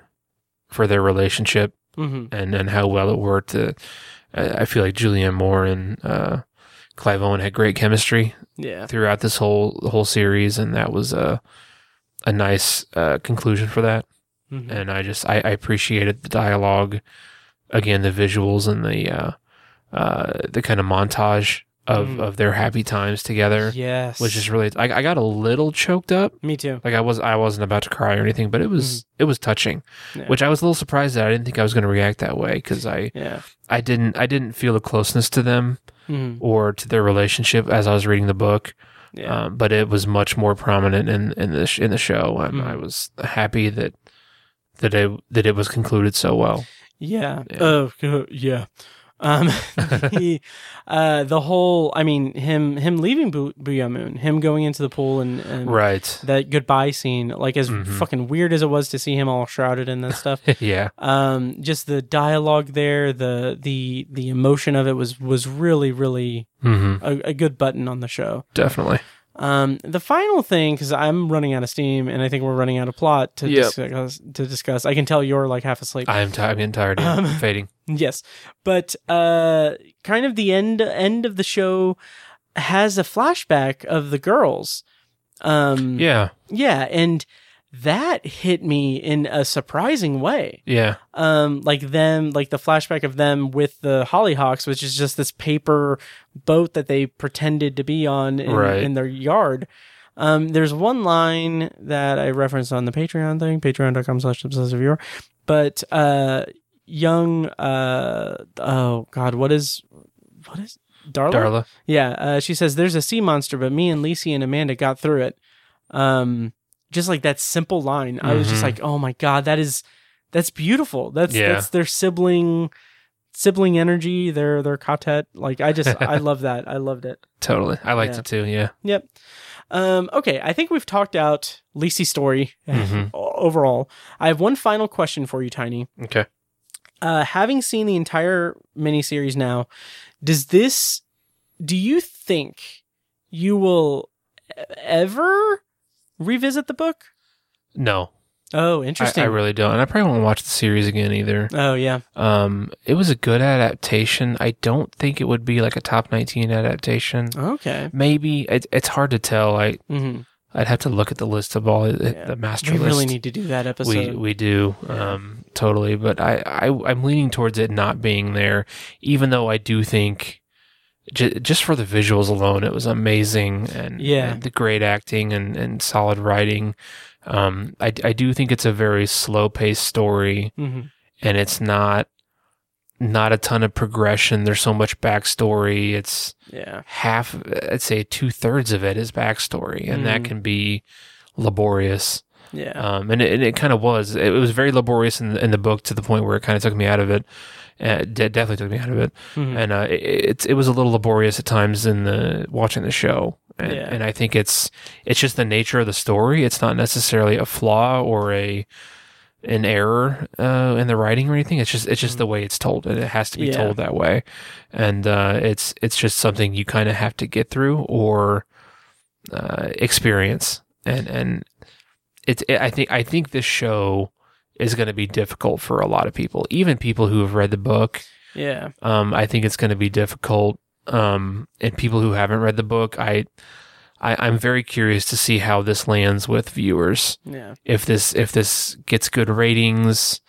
for their relationship hmm and and how well it worked. Uh, I feel like Julianne Moore and uh, Clive Owen had great chemistry Yeah. throughout this whole whole series, and that was a a nice uh, conclusion for that. Mhm. And I just I, I appreciated the dialogue, again the visuals and the uh, the kind of montage of Mhm. of their happy times together, Yes. which is really I, I got a little choked up. me too. Like I was I wasn't about to cry or anything, but it was it was touching, Mm-hmm. Yeah. which I was a little surprised that I didn't think I was going to react that way because I Yeah. I didn't I didn't feel a closeness to them hmm or to their relationship as I was reading the book. Yeah. Um, but it was much more prominent in in the sh- in the show. Um, Mhm. I was happy that that it that it was concluded so well. Yeah. Yeah. Oh, uh, yeah. Um, the, uh, the whole, I mean, him, him leaving Bu- Boo'ya Moon, him going into the pool and, and Right. that goodbye scene, like as Mhm. fucking weird as it was to see him all shrouded in that stuff. yeah. um, just the dialogue there, the, the, the emotion of it was, was really, really hmm a, a good button on the show. Definitely. Um, the final thing, because I'm running out of steam, and I think we're running out of plot to Yep. discuss. To discuss, I can tell you're like half asleep. I'm, t- I'm tired. Um, fading. Yes, but uh, kind of the end end of the show has a flashback of the girls. Um, Yeah. yeah, and that hit me in a surprising way. Yeah. Um, like them, like the flashback of them with the Hollyhocks, which is just this paper boat that they pretended to be on in, Right. in their yard. Um, there's one line that I referenced on the Patreon thing, patreon.com slash obsessive viewer. But uh young uh oh god, what is what is Darla? Darla. Yeah, uh, she says there's a sea monster, but me and Lisey and Amanda got through it. Um, just like that simple line, I was just Mhm. like, oh my god, that is that's beautiful. That's Yeah. that's their sibling sibling energy. Their their quartet. Like I just I love that. I loved it. Totally. I liked Yeah. it too. Yeah. Yep. Um, okay, I think we've talked out Lisey's story Mhm. overall. I have one final question for you, Tiny Okay. uh, having seen the entire miniseries now, does this? Do you think you will ever revisit the book? No, Oh, interesting. I really don't. And I probably won't watch the series again either. oh, yeah. Um, it was a good adaptation. I don't think it would be like a top 19 adaptation. Okay. Maybe it, it's hard to tell. I hmm I'd have to look at the list of all the, Yeah. the master We list. really need to do that episode. we we do Yeah. um totally but I, I i'm leaning towards it not being there even though i do think j- just for the visuals alone it was amazing and, Yeah. and the great acting and, and solid writing um I, I do think it's a very slow paced story hmm and it's not not a ton of progression there's so much backstory it's Yeah. half i'd say two-thirds of it is backstory and that Mm. can be laborious Yeah. um, and it, and it kind of was. It was very laborious in, in the book to the point where it kind of took me out of it. Uh, de- definitely took me out of it, Mhm. and uh, it, it's it was a little laborious at times in the watching the show. And, Yeah. and I think it's it's just the nature of the story. It's not necessarily a flaw or a an error uh, in the writing or anything. It's just it's just the way it's told, and it has to be Mm-hmm. Yeah. told that way. And uh, it's it's just something you kind of have to get through or uh, experience. And and it's it, I think I think this show is going to be difficult for a lot of people, even people who have read the book. yeah. Um, I think it's going to be difficult. Um, and people who haven't read the book, I, I, I'm very curious to see how this lands with viewers. Yeah. If this if this gets good ratings,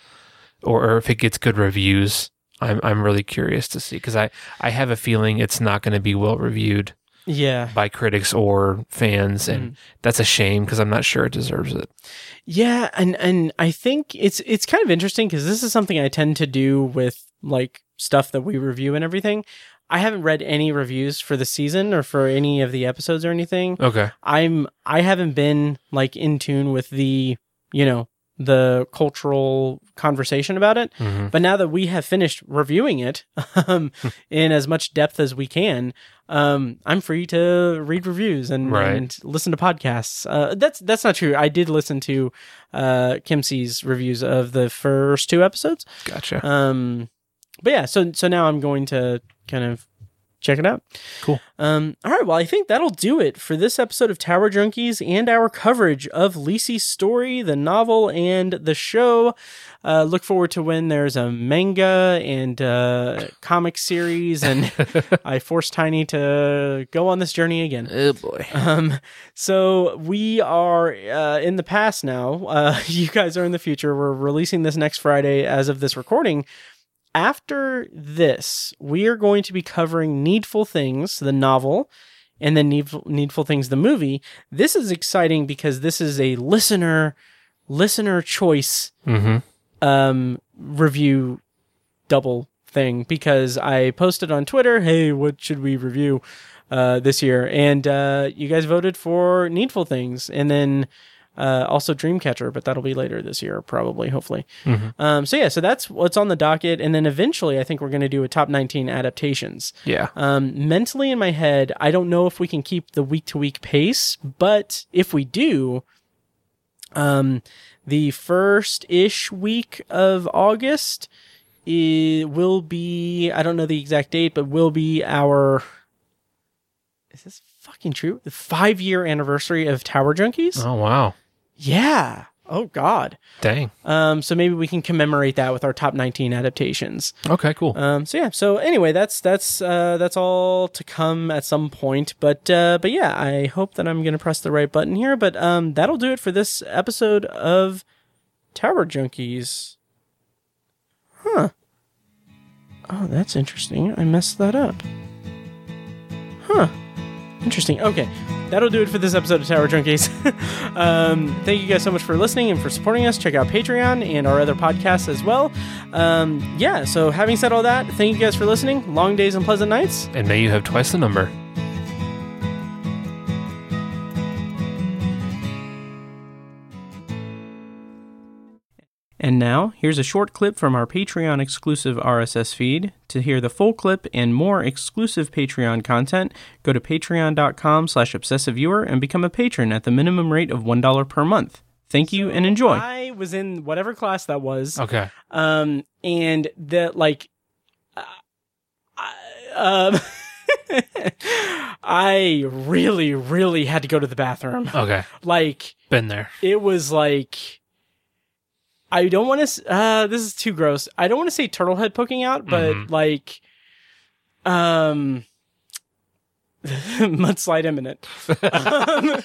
or, or if it gets good reviews, I'm I'm really curious to see because I I have a feeling it's not going to be well reviewed Yeah. by critics or fans, and that's a shame because I'm not sure it deserves it. Yeah, and and I think it's it's kind of interesting because this is something I tend to do with like stuff that we review and everything. I haven't read any reviews for the season or for any of the episodes or anything. Okay. I'm I haven't been like in tune with the you know the cultural conversation about it. hmm But now that we have finished reviewing it um, in as much depth as we can, um, I'm free to read reviews and, Right. and listen to podcasts. Uh, that's that's not true. I did listen to uh, Kim C's reviews of the first two episodes. Gotcha. Um, but yeah, so so now I'm going to kind of check it out. Cool. Um, all right. Well, I think that'll do it for this episode of Tower Junkies and our coverage of Lisey's story, the novel, and the show. Uh, look forward to when there's a manga and uh, comic series, and I force Tiny to go on this journey again. oh boy. Um, so we are uh, in the past now. Uh, you guys are in the future. We're releasing this next Friday as of this recording. After this, we are going to be covering Needful Things, the novel, and then Needful, Needful Things, the movie. This is exciting because this is a listener listener choice Mm-hmm. um, review double thing because I posted on Twitter, hey, what should we review uh, this year? And uh, you guys voted for Needful Things and then uh, also Dreamcatcher, but that'll be later this year, probably, hopefully. Mhm. Um, so, yeah, so that's what's on the docket. And then eventually, I think we're going to do a top 19 adaptations. Yeah. Um, mentally in my head, I don't know if we can keep the week to week pace, but if we do, um, the first ish week of August it will be, I don't know the exact date, but will be our. Is this fucking fucking true? The five year anniversary of Tower Junkies. Oh wow. Yeah. Oh God. Dang. Um, so maybe we can commemorate that with our top 19 adaptations. Okay, cool. Um, so yeah. So anyway, that's that's uh, that's all to come at some point. But uh, but yeah, I hope that I'm gonna press the right button here. But um, that'll do it for this episode of Tower Junkies. Huh. Oh, that's interesting. I messed that up. Huh. Interesting. Okay. That'll do it for this episode of Tower Junkies. um, thank you guys so much for listening and for supporting us. Check out Patreon and our other podcasts as well. Um, yeah, so having said all that, thank you guys for listening. Long days and pleasant nights. and may you have twice the number. And now, here's a short clip from our Patreon exclusive RSS feed. To hear the full clip and more exclusive Patreon content, go to patreon.com slash obsessiveviewer and become a patron at the minimum rate of $1 per month. Thank you and enjoy. I was in whatever class that was. Okay. Um, and the, like, uh, I, um, I really, really had to go to the bathroom. Okay. Like, Been there. it was like I don't want to. Uh, this is too gross. I don't want to say turtle head poking out, but Mhm. like, um, mudslide imminent. um,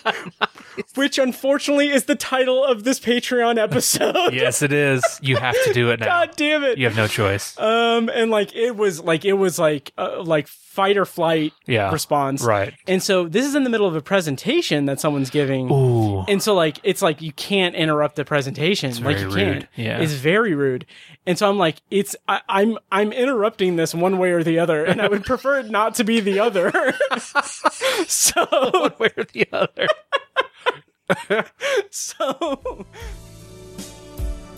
which unfortunately is the title of this Patreon episode. yes, it is. You have to do it now. God damn it. You have no choice. Um, and like it was like it was like uh, like fight or flight Yeah. response. Right. And so this is in the middle of a presentation that someone's giving. Ooh. And so like it's like you can't interrupt the presentation. like very you rude. can't. Yeah. It's very rude. And so I'm like, it's I, I'm I'm interrupting this one way or the other, and I would prefer it not to be the other. so One way or the other. so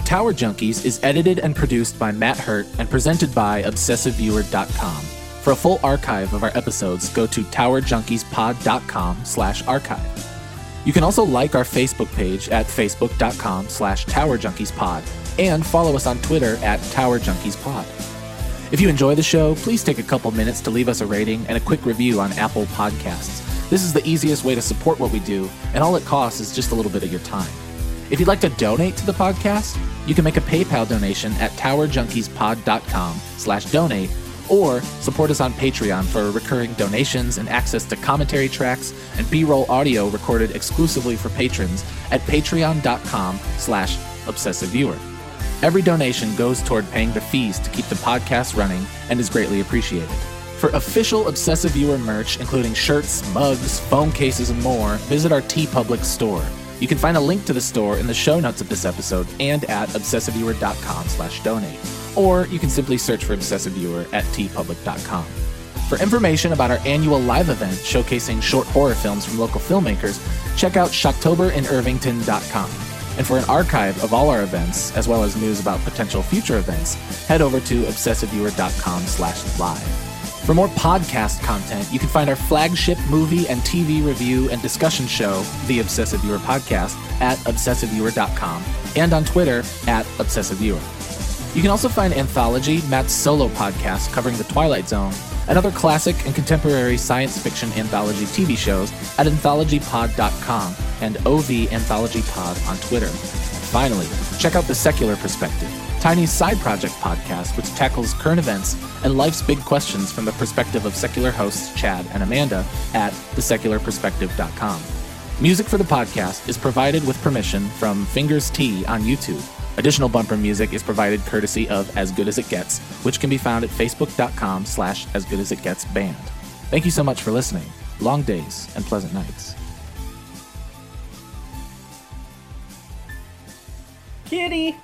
Tower Junkies is edited and produced by Matt Hurt and presented by ObsessiveViewer.com. For a full archive of our episodes, go to TowerJunkiesPod.com slash archive. You can also like our Facebook page at Facebook.com slash TowerJunkiesPod and follow us on Twitter at TowerJunkiesPod. If you enjoy the show, please take a couple minutes to leave us a rating and a quick review on Apple Podcasts. This is the easiest way to support what we do, and all it costs is just a little bit of your time. If you'd like to donate to the podcast, you can make a PayPal donation at towerjunkiespod.com slash donate or support us on Patreon for recurring donations and access to commentary tracks and B-roll audio recorded exclusively for patrons at patreon.com slash obsessiveviewer. Every donation goes toward paying the fees to keep the podcast running and is greatly appreciated. For official Obsessive Viewer merch, including shirts, mugs, phone cases, and more, visit our TeePublic store. You can find a link to the store in the show notes of this episode and at obsessiveviewer.com slash donate. Or you can simply search for Obsessive Viewer at teepublic.com. For information about our annual live event showcasing short horror films from local filmmakers, check out shocktoberinirvington.com. And for an archive of all our events, as well as news about potential future events, head over to obsessiveviewer.com slash live. For more podcast content, you can find our flagship movie and TV review and discussion show, The Obsessive Viewer Podcast, at obsessiveviewer.com and on Twitter at obsessiveviewer. You can also find Anthology, Matt's solo podcast covering the Twilight Zone, and other classic and contemporary science fiction anthology TV shows at anthologypod.com and OV Anthology Pod on Twitter. Finally, check out The Secular Perspective, Tiny's side project podcast, which tackles current events and life's big questions from the perspective of secular hosts Chad and Amanda at thesecularperspective.com. Music for the podcast is provided with permission from Fingers T on YouTube. Additional bumper music is provided courtesy of As Good As It Gets, which can be found at facebook.com slash as good as it gets band. Thank you so much for listening. Long days and pleasant nights. kitty.